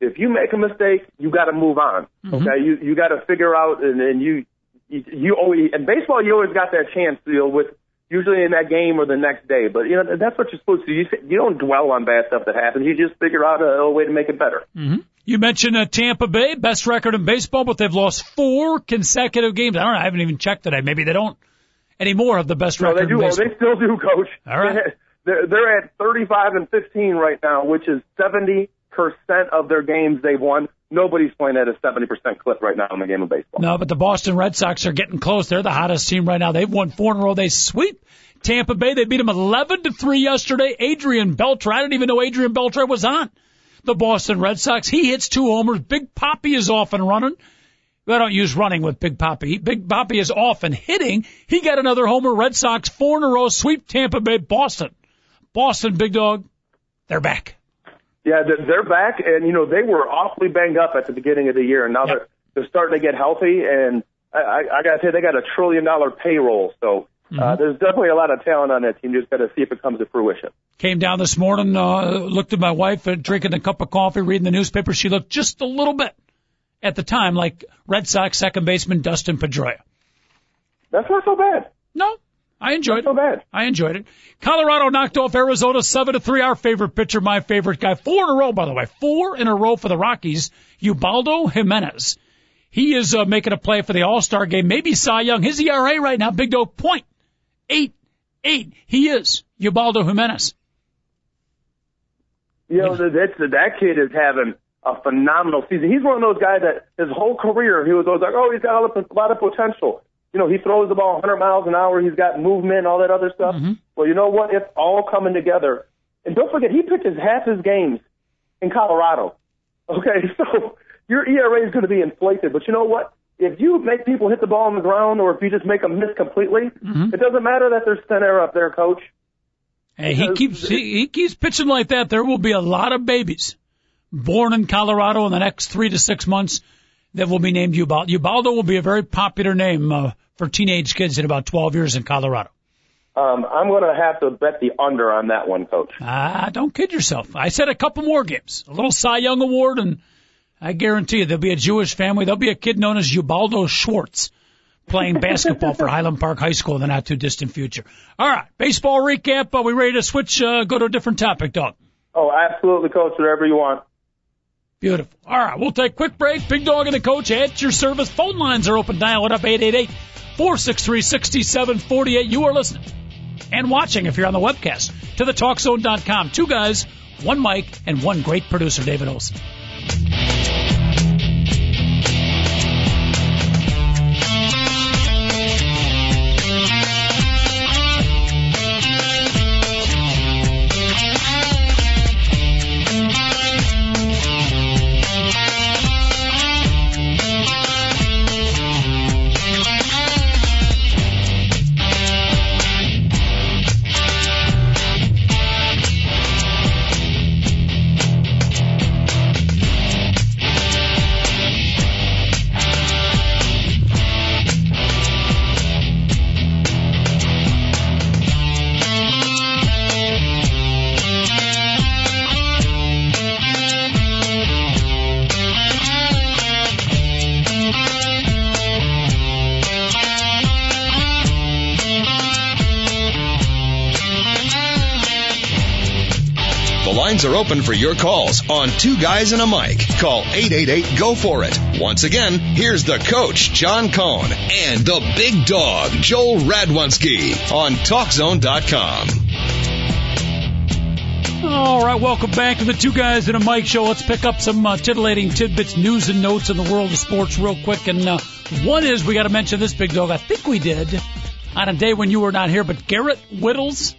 if you make a mistake, you got to move on. Mm-hmm. Okay, you you got to figure out, and, and you you, you always in baseball you always got that chance to deal with usually in that game or the next day. But you know that's what you're supposed to. do. You you don't dwell on bad stuff that happens. You just figure out a, a way to make it better. Mm-hmm. You mentioned uh, Tampa Bay, best record in baseball, but they've lost four consecutive games. I don't know. I haven't even checked today. Maybe they don't anymore have the best no, record. they do. Oh, they still do, Coach. All right. They're, they're at 35 and 15 right now, which is 70 percent of their games they've won. Nobody's playing at a 70% clip right now in the game of baseball. No, but the Boston Red Sox are getting close. They're the hottest team right now. They've won four in a row. They sweep Tampa Bay. They beat them 11 to 3 yesterday. Adrian Beltre. I didn't even know Adrian Beltre was on the Boston Red Sox. He hits two homers. Big Papi is off and running. I don't use running with Big Papi. Big Papi is off and hitting. He got another homer. Red Sox four in a row. Sweep Tampa Bay. Boston. Boston, big dog. They're back. Yeah, they're back, and you know they were awfully banged up at the beginning of the year, and now yep. they're they're starting to get healthy. And I, I, I got to say, they got a trillion dollar payroll, so uh, mm-hmm. uh, there's definitely a lot of talent on that team. Just got to see if it comes to fruition. Came down this morning, uh, looked at my wife, uh, drinking a cup of coffee, reading the newspaper. She looked just a little bit at the time like Red Sox second baseman Dustin Pedroia. That's not so bad. No, I enjoyed Not it. So bad. I enjoyed it. Colorado knocked off Arizona seven to three. Our favorite pitcher, my favorite guy, four in a row, by the way, four in a row for the Rockies. Ubaldo Jimenez. He is uh, making a play for the All Star game. Maybe Cy Young. His ERA right now, big dog point eight eight. He is Ubaldo Jimenez. You know that's that kid is having a phenomenal season. He's one of those guys that his whole career he was always like, oh, he's got a lot of potential you know, he throws the ball 100 miles an hour. He's got movement, all that other stuff. Mm-hmm. Well, you know what? It's all coming together. And don't forget, he pitches half his games in Colorado. Okay, so your ERA is going to be inflated. But you know what? If you make people hit the ball on the ground, or if you just make them miss completely, mm-hmm. it doesn't matter that there's thin air up there, coach. Hey, he keeps he, he keeps pitching like that. There will be a lot of babies born in Colorado in the next three to six months that will be named Ubaldo. Ubaldo will be a very popular name uh, for teenage kids in about 12 years in Colorado. Um, I'm going to have to bet the under on that one, Coach. Ah, don't kid yourself. I said a couple more games, a little Cy Young Award, and I guarantee you there'll be a Jewish family. There'll be a kid known as Ubaldo Schwartz playing basketball for Highland Park High School in the not too distant future. All right, baseball recap. Are we ready to switch? Uh, go to a different topic, dog. Oh, absolutely, Coach. Whatever you want. Beautiful. All right, we'll take a quick break. Big Dog and the coach at your service. Phone lines are open. Dial it up 888 463 6748. You are listening and watching if you're on the webcast to the talkzone.com. Two guys, one mic, and one great producer, David Olson. Open for your calls on Two Guys and a Mic. Call 888 Go For It. Once again, here's the coach, John Cohn, and the big dog, Joel Radwanski on TalkZone.com. All right, welcome back to the Two Guys and a Mic show. Let's pick up some uh, titillating tidbits, news, and notes in the world of sports real quick. And uh, one is we got to mention this big dog. I think we did on a day when you were not here, but Garrett Wittels.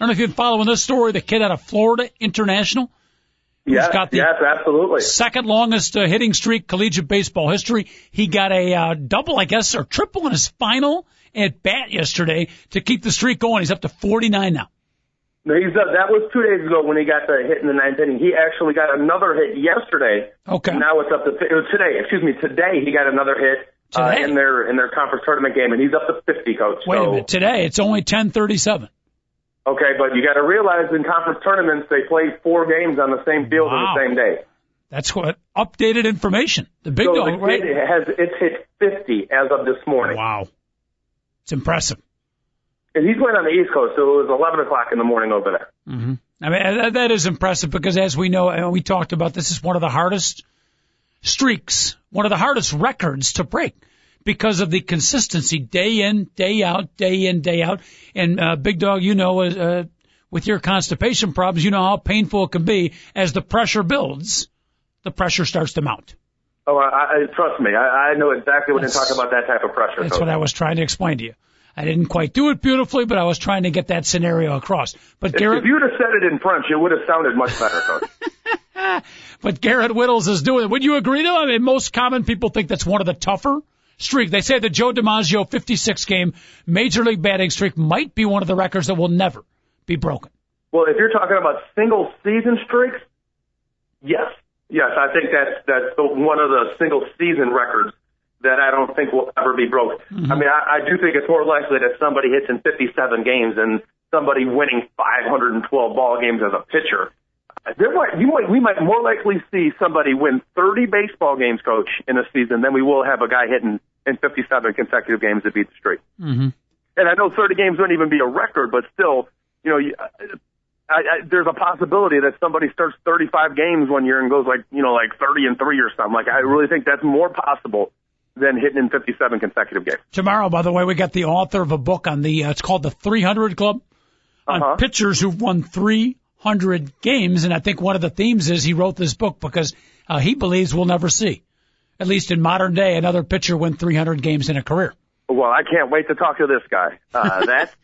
I don't know if you've been following this story. The kid out of Florida International. who's Yes, got the yes, absolutely. second longest uh, hitting streak collegiate baseball history. He got a uh, double, I guess, or triple in his final at bat yesterday to keep the streak going. He's up to 49 now. No, He's uh, that was two days ago when he got the hit in the ninth inning. He actually got another hit yesterday. Okay. Now it's up to it was today. Excuse me, today he got another hit uh, in their in their conference tournament game, and he's up to 50, coach. Wait so, a minute. Today it's only 10:37. Okay, but you got to realize in conference tournaments they play four games on the same field Wow. on the same day. That's what updated information. The big so dog, the right? has it's hit 50 as of this morning, Wow. It's impressive. and he's playing on the East Coast, so it was 11 o'clock in the morning over there. hmm I mean, that, that is impressive because as we know, and we talked about this is one of the hardest streaks, one of the hardest records to break because of the consistency day in, day out, day in, day out. And, uh, Big Dog, you know, uh, with your constipation problems, you know how painful it can be as the pressure builds, the pressure starts to mount. Oh, I, I trust me, I, I know exactly when That's- to talk about that type of pressure. That's coach. what I was trying to explain to you. I didn't quite do it beautifully, but I was trying to get that scenario across. But If, Garrett, if you'd have said it in French, it would have sounded much better, coach. but Garrett Wittels is doing it. Would you agree though? I mean, most common people think that's one of the tougher streak. They say the Joe DiMaggio 56 game major league batting streak might be one of the records that will never be broken. Well, if you're talking about single season streaks, yes, yes, I think that's that's one of the single season records that I don't think will ever be broken. Mm-hmm. I mean, I, I do think it's more likely that somebody hits in 57 games than somebody winning 512 ball games as a pitcher. There might, you might, we might more likely see somebody win 30 baseball games, coach, in a season than we will have a guy hitting in 57 consecutive games to beat the streak. Mm-hmm. And I know 30 games wouldn't even be a record, but still, you know, you- I, I, there's a possibility that somebody starts 35 games one year and goes like, you know, like 30 and three or something. Like, I really think that's more possible than hitting in 57 consecutive games. Tomorrow, by the way, we got the author of a book on the, uh, it's called the 300 Club on Uh-huh. pitchers who've won 300 games. And I think one of the themes is he wrote this book because uh, he believes we'll never see, at least in modern day, another pitcher win 300 games in a career. Well, I can't wait to talk to this guy. Uh, that's,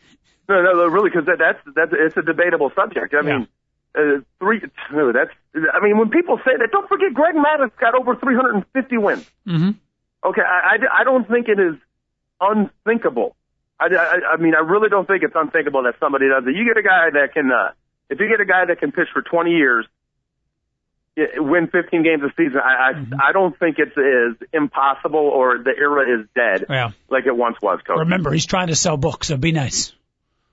no, no, no, really, because that, that's, that's, it's a debatable subject. I mean, uh, three, no, that's, I mean, when people say that, don't forget Greg Maddux got over 350 wins. Mm-hmm. Okay, I, I, I don't think it is unthinkable. I, I, I mean, I really don't think it's unthinkable that somebody does it. You get a guy that can, uh, if you get a guy that can pitch for 20 years, win 15 games a season, I, I, mm-hmm. I don't think it's is impossible or the era is dead Yeah. like it once was, coach. Remember, he's trying to sell books, so be nice.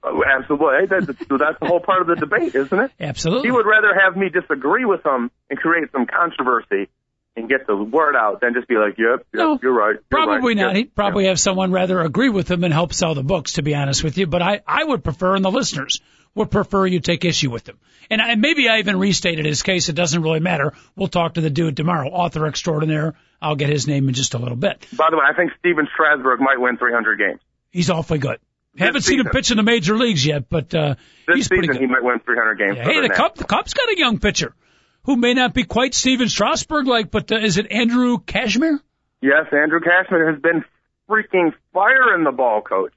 Oh, Absolutely. That's, that's the whole part of the debate, isn't it? Absolutely. He would rather have me disagree with him and create some controversy and get the word out than just be like, yep, yep No, you're right. you're Probably right, not. yep, He'd probably have someone rather agree with him and help sell the books, to be honest with you. But I, I would prefer, and the listeners would prefer you take issue with him. And I, maybe I even restated his case. It doesn't really matter. We'll talk to the dude tomorrow, author extraordinaire. I'll get his name in just a little bit. By the way, I think Stephen Strasburg might win 300 games. He's awfully good. Haven't seen him pitch in the major leagues yet, but uh, This he's pretty season, good. he might win 300 games. Yeah, hey, the. Cup, the Cubs got a young pitcher who may not be quite Stephen Strasburg like, but uh, is it Andrew Cashner? Yes, Andrew Cashner has been freaking firing the ball, coach.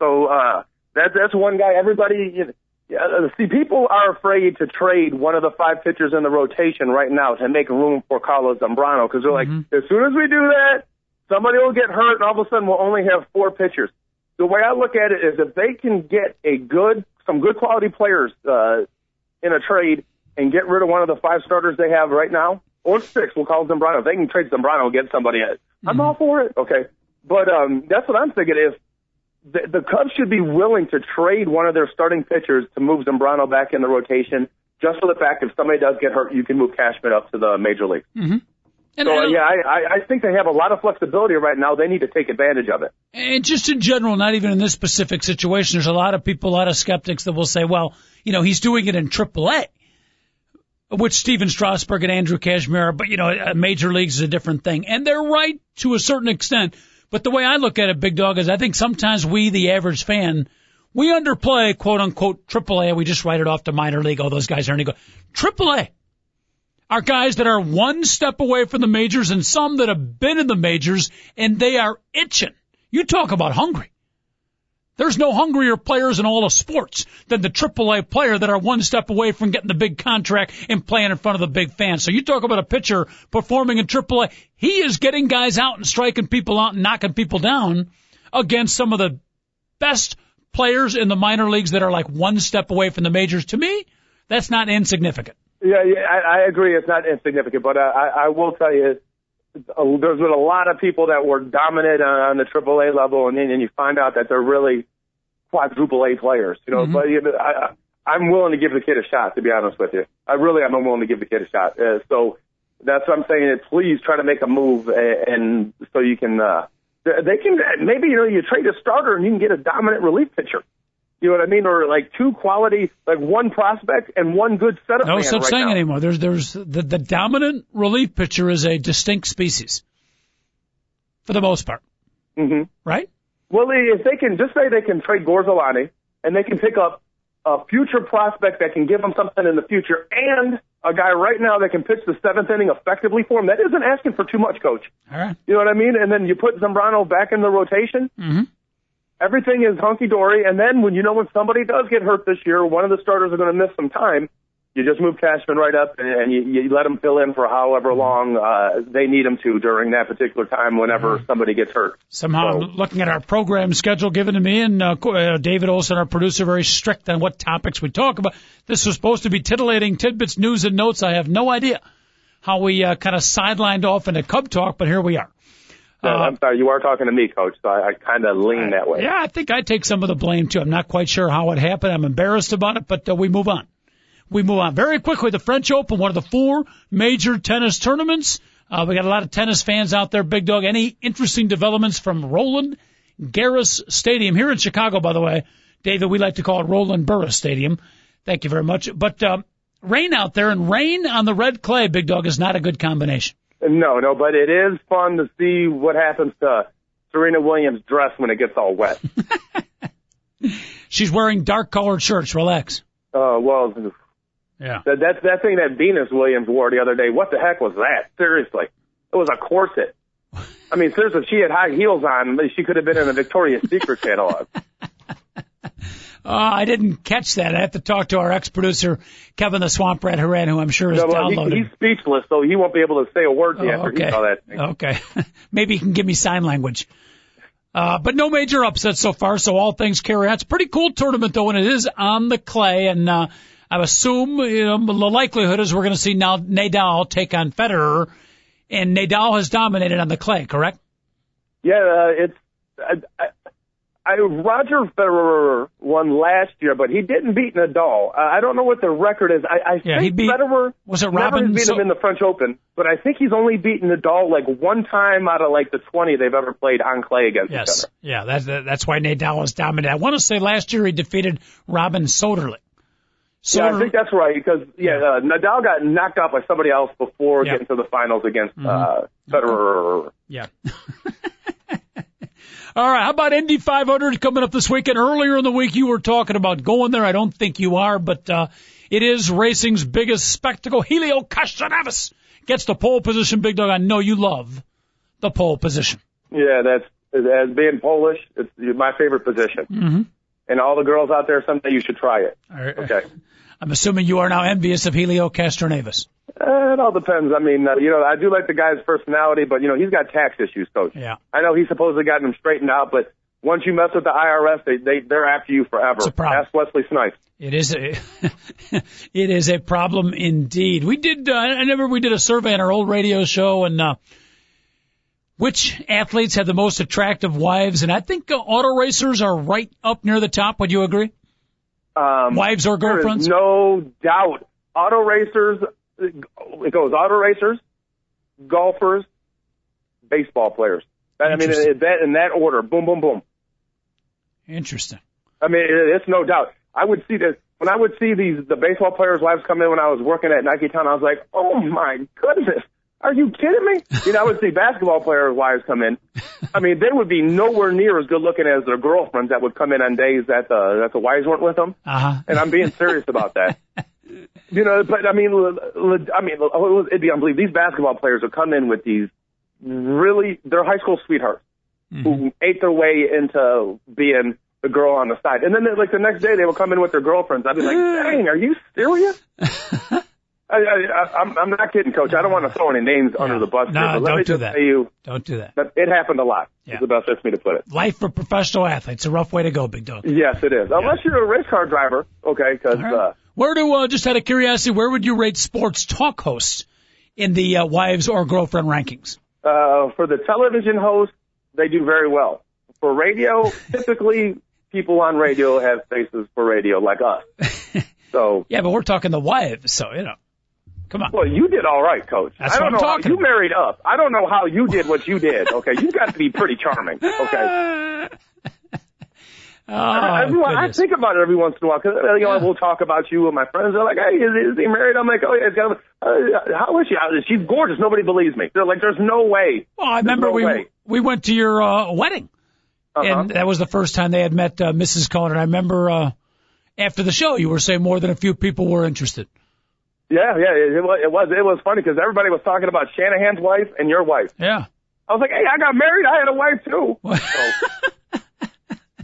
So uh, that's that's one guy. Everybody, you know, yeah, uh, see, people are afraid to trade one of the five pitchers in the rotation right now to make room for Carlos Zambrano because they're like, as soon as we do that, somebody will get hurt, and all of a sudden we'll only have four pitchers. The way I look at it is, if they can get a good, some good quality players uh, in a trade and get rid of one of the five starters they have right now, or six, we'll call Zambrano. If they can trade Zambrano and get somebody, else, I'm all for it. Okay, but um, that's what I'm thinking. Is the, the Cubs should be willing to trade one of their starting pitchers to move Zambrano back in the rotation, just for the fact if somebody does get hurt, you can move Cashner up to the major league. Mm-hmm. And, So and- yeah, I, I, I think they have a lot of flexibility right now. They need to take advantage of it. And just in general, not even in this specific situation, there's a lot of people, a lot of skeptics that will say, well, you know, he's doing it in AAA, which Stephen Strasburg and Andrew Cashner, but you know, major leagues is a different thing. And they're right to a certain extent. But the way I look at it, Big Dog, is I think sometimes we, the average fan, we underplay quote unquote AAA. We just write it off to minor league. All those guys are any good. AAA are guys that are one step away from the majors and some that have been in the majors and they are itching. You talk about hungry. There's no hungrier players in all of sports than the AAA player that are one step away from getting the big contract and playing in front of the big fans. So you talk about a pitcher performing in AAA. He is getting guys out and striking people out and knocking people down against some of the best players in the minor leagues that are like one step away from the majors. To me, that's not insignificant. Yeah, yeah, I, I agree. It's not insignificant, but uh, I, I will tell you, there's been a lot of people that were dominant on, on the AAA level, and then and you find out that they're really quadruple A players. You know, but you know, I, I'm willing to give the kid a shot. To be honest with you, I really am willing to give the kid a shot. Uh, so that's what I'm saying. Is please try to make a move, uh, and so you can. Uh, they can maybe you know you trade a starter and you can get a dominant relief pitcher. You know what I mean? Or like two quality, like one prospect and one good setup No such right thing now. anymore. There's there's the, the dominant relief pitcher is a distinct species for the most part, hmm right? Well, if they can just say they can trade Gorzelanny and they can pick up a future prospect that can give them something in the future and a guy right now that can pitch the seventh inning effectively for him, that isn't asking for too much, coach. All right. You know what I mean? And then you put Zambrano back in the rotation. Mhm. Everything is hunky dory. And then when you know when somebody does get hurt this year, one of the starters are going to miss some time. You just move Cashner right up and, and you, you let him fill in for however long uh, they need him to during that particular time whenever somebody gets hurt. Somehow, So- looking at our program schedule given to me, and uh, uh, David Olson, our producer, very strict on what topics we talk about. This was supposed to be titillating tidbits, news, and notes. I have no idea how we uh, kind of sidelined off into Cub talk, but here we are. Uh, I'm sorry, you are talking to me, coach, so I, I kind of lean that way. Yeah, I think I take some of the blame too. I'm not quite sure how it happened. I'm embarrassed about it, but uh, we move on. We move on very quickly. The French Open, one of the four major tennis tournaments. Uh, we got a lot of tennis fans out there. Big dog. Any interesting developments from Roland Garros Stadium here in Chicago? By the way, David, we like to call it Roland Burris Stadium. Thank you very much. But um, rain out there and rain on the red clay, Big Dog, is not a good combination. No, no, but it is fun to see what happens to Serena Williams' dress when it gets all wet. She's wearing dark colored shirts. Relax. uh, well, Yeah. that, that that thing that Venus Williams wore the other day, what the heck was that? Seriously, it was a corset. I mean, seriously, if she had high heels on, she could have been in a Victoria's Secret catalog. Uh, I didn't catch that. I have to talk to our ex-producer, Kevin the Swamp Rat Haran, who I'm sure is No, downloaded. he, he's speechless, so he won't be able to say a word to you Oh, after okay. he saw that thing. Okay. Maybe he can give me sign language. Uh, but no major upsets so far, so all things carry on. It's a pretty cool tournament though, and it is on the clay, and, uh, I assume, you know, the likelihood is we're going to see now Nadal take on Federer, and Nadal has dominated on the clay, correct? Yeah, uh, it's I, I, I, Roger Federer won last year, but he didn't beat Nadal. Uh, I don't know what the record is. I, I Yeah, think he beat- Federer was it never Robin has beat So- him in the French Open, but I think he's only beaten Nadal like one time out of like the 20 they've ever played on clay against each Yes. other. Yeah, that's, that's why Nadal is dominant. I want to say last year he defeated Robin Soderling. So yeah, I think that's right because yeah, uh, Nadal got knocked out by somebody else before Yeah. getting to the finals against uh, Federer. Yeah. All right. How about Indy 500 coming up this weekend? Earlier in the week, you were talking about going there. I don't think you are, but uh, it is racing's biggest spectacle. Helio Castroneves gets the pole position. Big dog. I know you love the pole position. Yeah, that's as being Polish. It's my favorite position. Mm-hmm. And all the girls out there, someday you should try it. All right. Okay. I'm assuming you are now envious of Helio Castroneves. Uh, it all depends. I mean, uh, you know, I do like the guy's personality, but you know, he's got tax issues, coach. Yeah. I know he's supposedly gotten them straightened out, but once you mess with the IRS, they they they're after you forever. It's a problem. Ask Wesley Snipes. It is a, it is a problem indeed. We did, uh, I remember we did a survey on our old radio show and, uh, which athletes have the most attractive wives? And I think uh, auto racers are right up near the top. Would you agree? Um, Wives or girlfriends? no doubt. Auto racers, it goes auto racers, golfers, baseball players. I mean, that in that order. Boom, boom, boom. Interesting. I mean, it, it's no doubt. I would see this when I would see these the baseball players' wives come in when I was working at Nike Town. I was like, oh my goodness, are you kidding me? You know, I would see basketball players' wives come in. I mean, they would be nowhere near as good looking as their girlfriends that would come in on days that the that the wives weren't with them. Uh huh. And I'm being serious about that. You know, but I mean, I mean, oh, it'd be unbelievable. These basketball players would come in with these really, they're high school sweethearts who ate their way into being the girl on the side. And then, they, like, the next day they will come in with their girlfriends. I'd be like, dang, are you serious? I, I, I, I'm, I'm not kidding, coach. I don't want to throw any names under the bus No, here, but let don't me do just that. say you Don't do that. that it happened a lot. Yeah. Is the best way for me to put it. Life for professional athletes. A rough way to go, big dog. Yes, it is. Unless you're a race car driver, okay, because right. uh, Where do, uh, just out of curiosity, where would you rate sports talk hosts in the uh, wives or girlfriend rankings? Uh, for the television host, they do very well. For radio, typically people on radio have faces for radio like us. So, Yeah, but we're talking the wives, so, you know. Come on. well, you did all right, coach. That's I don't what I'm know. talking you about. married up. I don't know how you did what you did. Okay, you got to be pretty charming. Okay. Oh, Everyone, I goodness. think about it every once in a while because you know, we'll talk about you and my friends. They're like, "Hey, is, is he married?" I'm like, "Oh yeah, it's got, uh, how is she? How- She's gorgeous. Nobody believes me." They're like, "There's no way." Well, I remember no we way. we went to your uh, wedding, Uh-huh. and that was the first time they had met uh, Mrs. Cohen. And I remember uh, after the show, you were saying more than a few people were interested. Yeah, yeah, it, it was. It was. It was funny because everybody was talking about Shanahan's wife and your wife. Yeah. I was like, "Hey, I got married. I had a wife too."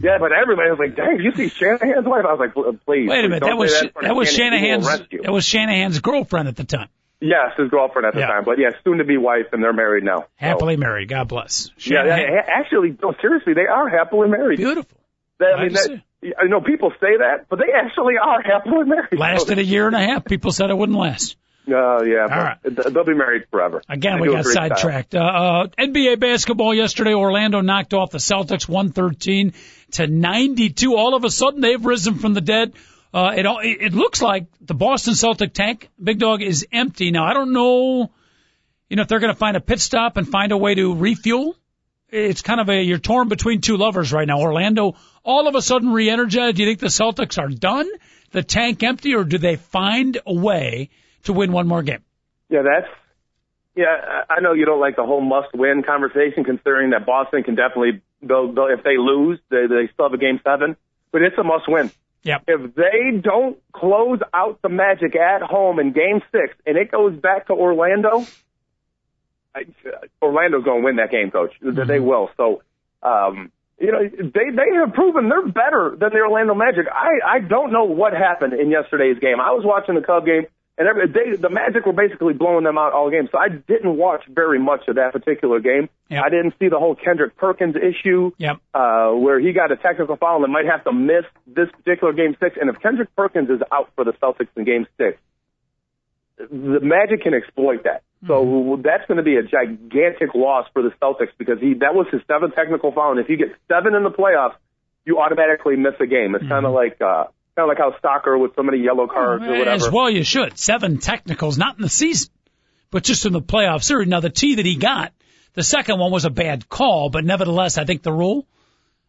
Yeah, but everybody was like, "Dang, you see Shanahan's wife?" I was like, "Please." Wait a minute, that was say Sh- in front that was. Shanahan's that was Shanahan's girlfriend at the time. Yes, his girlfriend at the Yeah. time, but yeah, soon to be wife, and they're married now. So, Happily married. God bless. yeah, Shanahan, yeah, actually, no, seriously, they are happily married. beautiful. They, I mean, that, I know people say that, but they actually are happily married. Lasted a year and a half. People said it wouldn't last. Uh, yeah, All right. they'll be married forever. Again, They we got sidetracked. Uh, uh, NBA basketball yesterday, Orlando knocked off the Celtics 113 to 92. All of a sudden, they've risen from the dead. Uh, it, all, it it looks like the Boston Celtic tank, Big Dog, is empty. Now, I don't know, you know, if they're going to find a pit stop and find a way to refuel. It's kind of a, you're torn between two lovers right now. Orlando all of a sudden re-energized. Do you think the Celtics are done? The tank empty or do they find a way to win one more game? Yeah, that's. Yeah, I know you don't like the whole must-win conversation, considering that Boston can definitely, they'll, they'll, if they lose, they, they still have a game seven. But it's a must-win. Yep. If they don't close out the Magic at home in Game Six, and it goes back to Orlando, I, Orlando's going to win that game, Coach. They- They will. So, um, you know, they they have proven they're better than the Orlando Magic. I I don't know what happened in yesterday's game. I was watching the Cub game, and every, they, the Magic were basically blowing them out all game. So I didn't watch very much of that particular game. Yep. I didn't see the whole Kendrick Perkins issue Yep. uh, where he got a technical foul and might have to miss this particular game six. And if Kendrick Perkins is out for the Celtics in game six, the Magic can exploit that. So that's going to be a gigantic loss for the Celtics because he that was his seventh technical foul, and if you get seven in the playoffs, you automatically miss a game. It's kind of like uh, kind of like how soccer with so many yellow cards or whatever. As well, you should. Seven technicals, not in the season, but just in the playoff series. Now, the T that he got, the second one was a bad call, but nevertheless, I think the rule.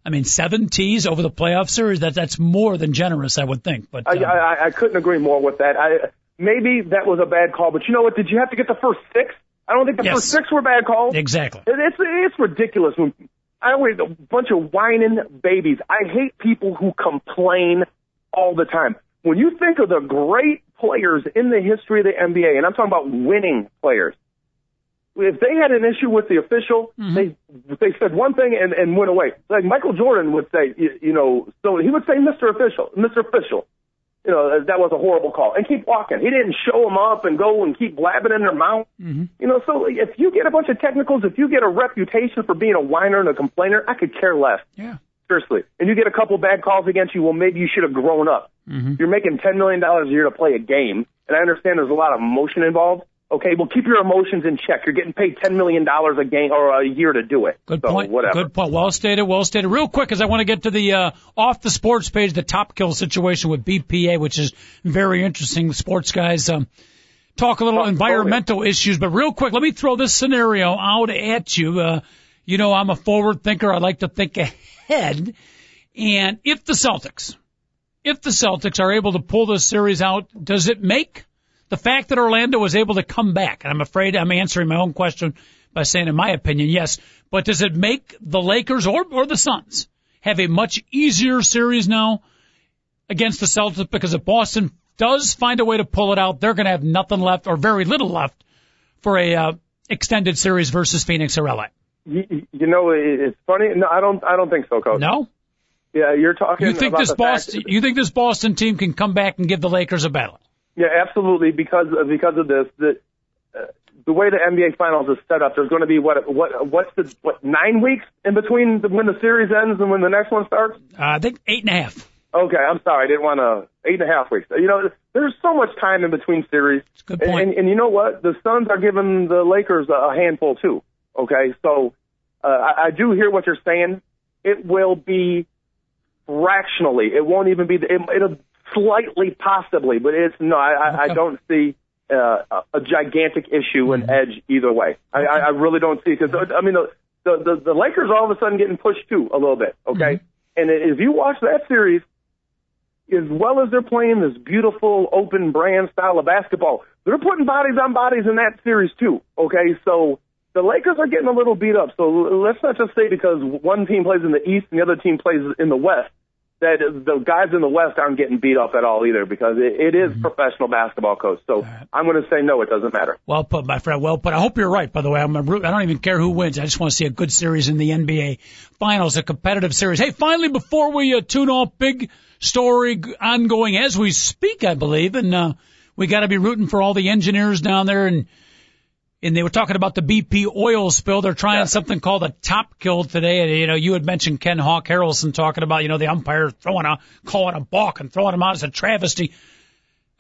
I mean, seven T's over the playoff series, that, that's more than generous, I would think. But, I, um, I, I couldn't agree more with that. I, maybe that was a bad call, but you know what? Did you have to get the first six? I don't think the Yes. first six were bad calls. exactly. It- It's it's ridiculous when I always a bunch of whining babies. I hate people who complain all the time. When you think of the great players in the history of the NBA, and I'm talking about winning players, if they had an issue with the official, mm-hmm. they they said one thing and, and went away. Like Michael Jordan would say, you, you know, so he would say, "Mr. Official, Mr. Official." You know, that was a horrible call, and keep walking. He didn't show them up and go and keep blabbing in their mouth. Mm-hmm. You know, so if you get a bunch of technicals, if you get a reputation for being a whiner and a complainer, I could care less. Yeah. Seriously. And you get a couple bad calls against you, well, maybe you should have grown up. You're making $10 million a year to play a game, and I understand there's a lot of emotion involved. Okay, well, keep your emotions in check. You're getting paid $10 million a game or a year to do it. Good so, point. Whatever. Good point. Well stated. Well stated. Real quick, as I want to get to the uh, off the sports page, the top kill situation with BPA, which is very interesting. Sports guys um, talk a little environmental issues, but real quick, let me throw this scenario out at you. Uh, you know, I'm a forward thinker. I like to think ahead. And if the Celtics, if the Celtics are able to pull this series out, does it make the fact that Orlando was able to come back? And I'm afraid I'm answering my own question by saying, in my opinion, yes. But does it make the Lakers or, or the Suns have a much easier series now against the Celtics? Because if Boston does find a way to pull it out, they're going to have nothing left or very little left for a uh, extended series versus Phoenix or LA. You, you know, it's funny. No, I don't. I don't think so, coach. No? Yeah, you're talking. You think about this the fact- Boston, you think this Boston team can come back and give the Lakers a battle? Yeah, absolutely. Because because of this, the uh, the way the NBA Finals is set up, there's going to be what what what's the what nine weeks in between the, when the series ends and when the next one starts. Uh, I think eight and a half. Okay, I'm sorry, I didn't want to eight and a half weeks. You know, there's so much time in between series. a good point. And, and you know what? The Suns are giving the Lakers a handful too. Okay, so uh, I, I do hear what you're saying. It will be fractionally. It won't even be. It, it'll slightly, possibly, but it's no. I, I, I don't see uh, a- a gigantic issue and edge either way. I, I, I really don't see because I mean the, the the the Lakers are all of a sudden getting pushed too a little bit. Okay, and if you watch that series, as well as they're playing this beautiful open brand style of basketball, they're putting bodies on bodies in that series too. Okay, so the Lakers are getting a little beat up. So let's not just say because one team plays in the East and the other team plays in the West that the guys in the West aren't getting beat up at all either because it, it is professional basketball, coach. So I'm going to say no, it doesn't matter. Well put, my friend. Well put. I hope you're right. By the way, I'm a root. I don't even care who wins. I just want to see a good series in the NBA Finals, a competitive series. Hey, finally, before we uh, tune off, big story ongoing as we speak, I believe, and uh, we got to be rooting for all the engineers down there and. And they were talking about the BP oil spill. They're trying something called a top kill today. And, you know, you had mentioned Ken Hawk Harrelson talking about, you know, the umpire throwing a, calling a balk and throwing him out as a travesty.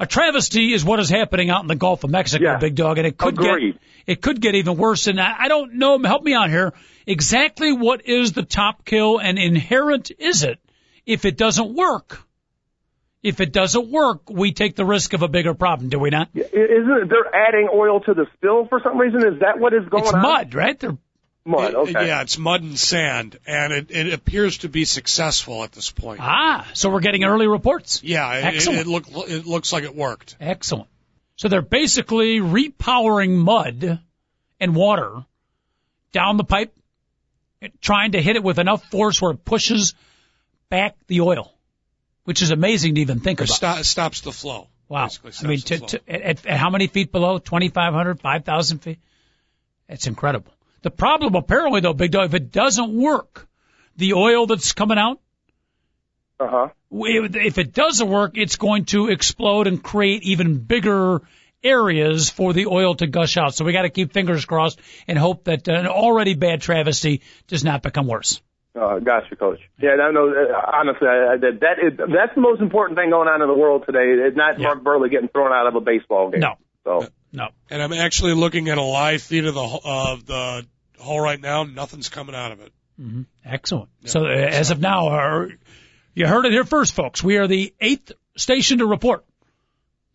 A travesty is what is happening out in the Gulf of Mexico, Yeah. big dog, and it could Agreed. get it could get even worse. And I, I don't know. Help me out here. Exactly what is the top kill, and inherent is it? If it doesn't work, if it doesn't work, we take the risk of a bigger problem, do we not? Isn't it, they're adding oil to the spill for some reason? Is that what is going It's on? mud, right? They're Mud. Okay. Yeah, it's mud and sand, and it, it appears to be successful at this point. ah, so we're getting early reports. Yeah, it, Excellent. it, look, it looks like it worked. Excellent. So they're basically repowering mud and water down the pipe, trying to hit it with enough force where it pushes back the oil, which is amazing to even think Or about. sto- stops the flow. Wow. I mean, to, to, at, at how many feet below? 2,500, 5,000 feet? That's incredible. The problem apparently though, Big Dog, if it doesn't work, the oil that's coming out, Uh huh. if it doesn't work, it's going to explode and create even bigger areas for the oil to gush out. So we got to keep fingers crossed and hope that an already bad travesty does not become worse. Uh, gotcha, coach. Yeah, I know. Uh, honestly, I, I, that that is that's the most important thing going on in the world today. It's not Yeah. Mark Buehrle getting thrown out of a baseball game. No. So No. And I'm actually looking at a live feed of the ho- of the hole right now. Nothing's coming out of it. Excellent. So uh, as of now, our, you heard it here first, folks. We are the eighth station to report.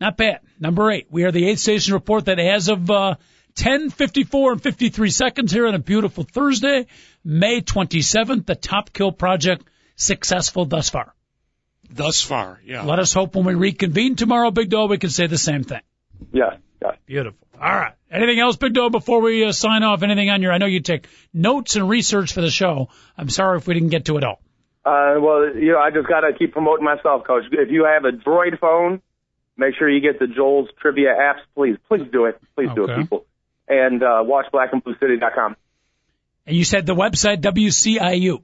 Not bad. Number eight. We are the eighth station to report that as of uh, 10:54 and 53 seconds here on a beautiful Thursday, May 27th. The Top Kill Project successful thus far. Thus far, yeah. Let us hope when we reconvene tomorrow, Big Dog, we can say the same thing. Yeah, yeah. Beautiful. All right. Anything else, Big Dog, before we uh, sign off? Anything on your, I know you take notes and research for the show. I'm sorry if we didn't get to it all. Uh, well, you know, I just got to keep promoting myself, Coach. If you have a Droid phone, make sure you get the Joel's Trivia apps, please. Please do it. Please do it, people. And uh, watch blackandbluecity.com. And you said the website, WCIU.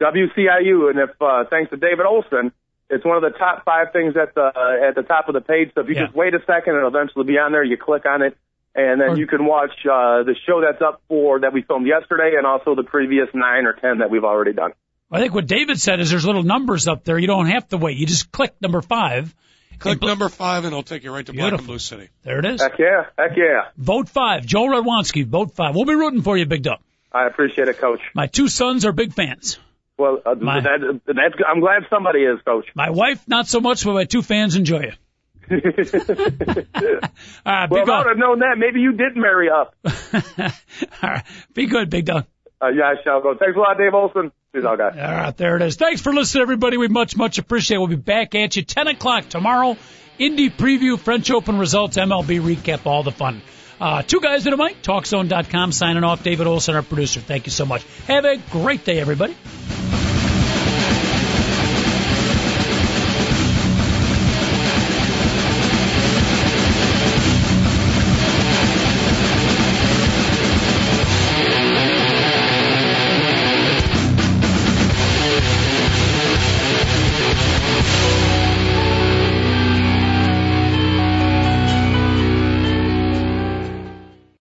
WCIU, and if uh, thanks to David Olson, it's one of the top five things at the uh, at the top of the page. So if you Yeah. just wait a second, it'll eventually be on there. You click on it, and then Or- you can watch uh, the show that's up for that we filmed yesterday, and also the previous nine or ten that we've already done. I think what David said is there's little numbers up there. You don't have to wait. You just click number five. Click bl- number five and it'll take you right to Black and Blue City. There it is. Heck yeah, heck yeah. Vote five. Joel Radwanski, vote five. We'll be rooting for you, Big Dog. I appreciate it, Coach. My two sons are big fans. Well, uh, My- that, that's I'm glad somebody is, Coach. My wife, not so much, but my two fans enjoy you. All right, Well, if I would have known that, maybe you did marry up. All right, be good, big dog. Uh, yeah, I shall go. Thanks a lot, Dave Olson. Peace out, guys. All right, there it is. Thanks for listening, everybody. We much, much appreciate it. We'll be back at you 10 o'clock tomorrow. Indy preview, French Open results, MLB recap, all the fun. Uh, two guys at a mic, TalkZone.com, signing off. David Olson, our producer. Thank you so much. Have a great day, everybody.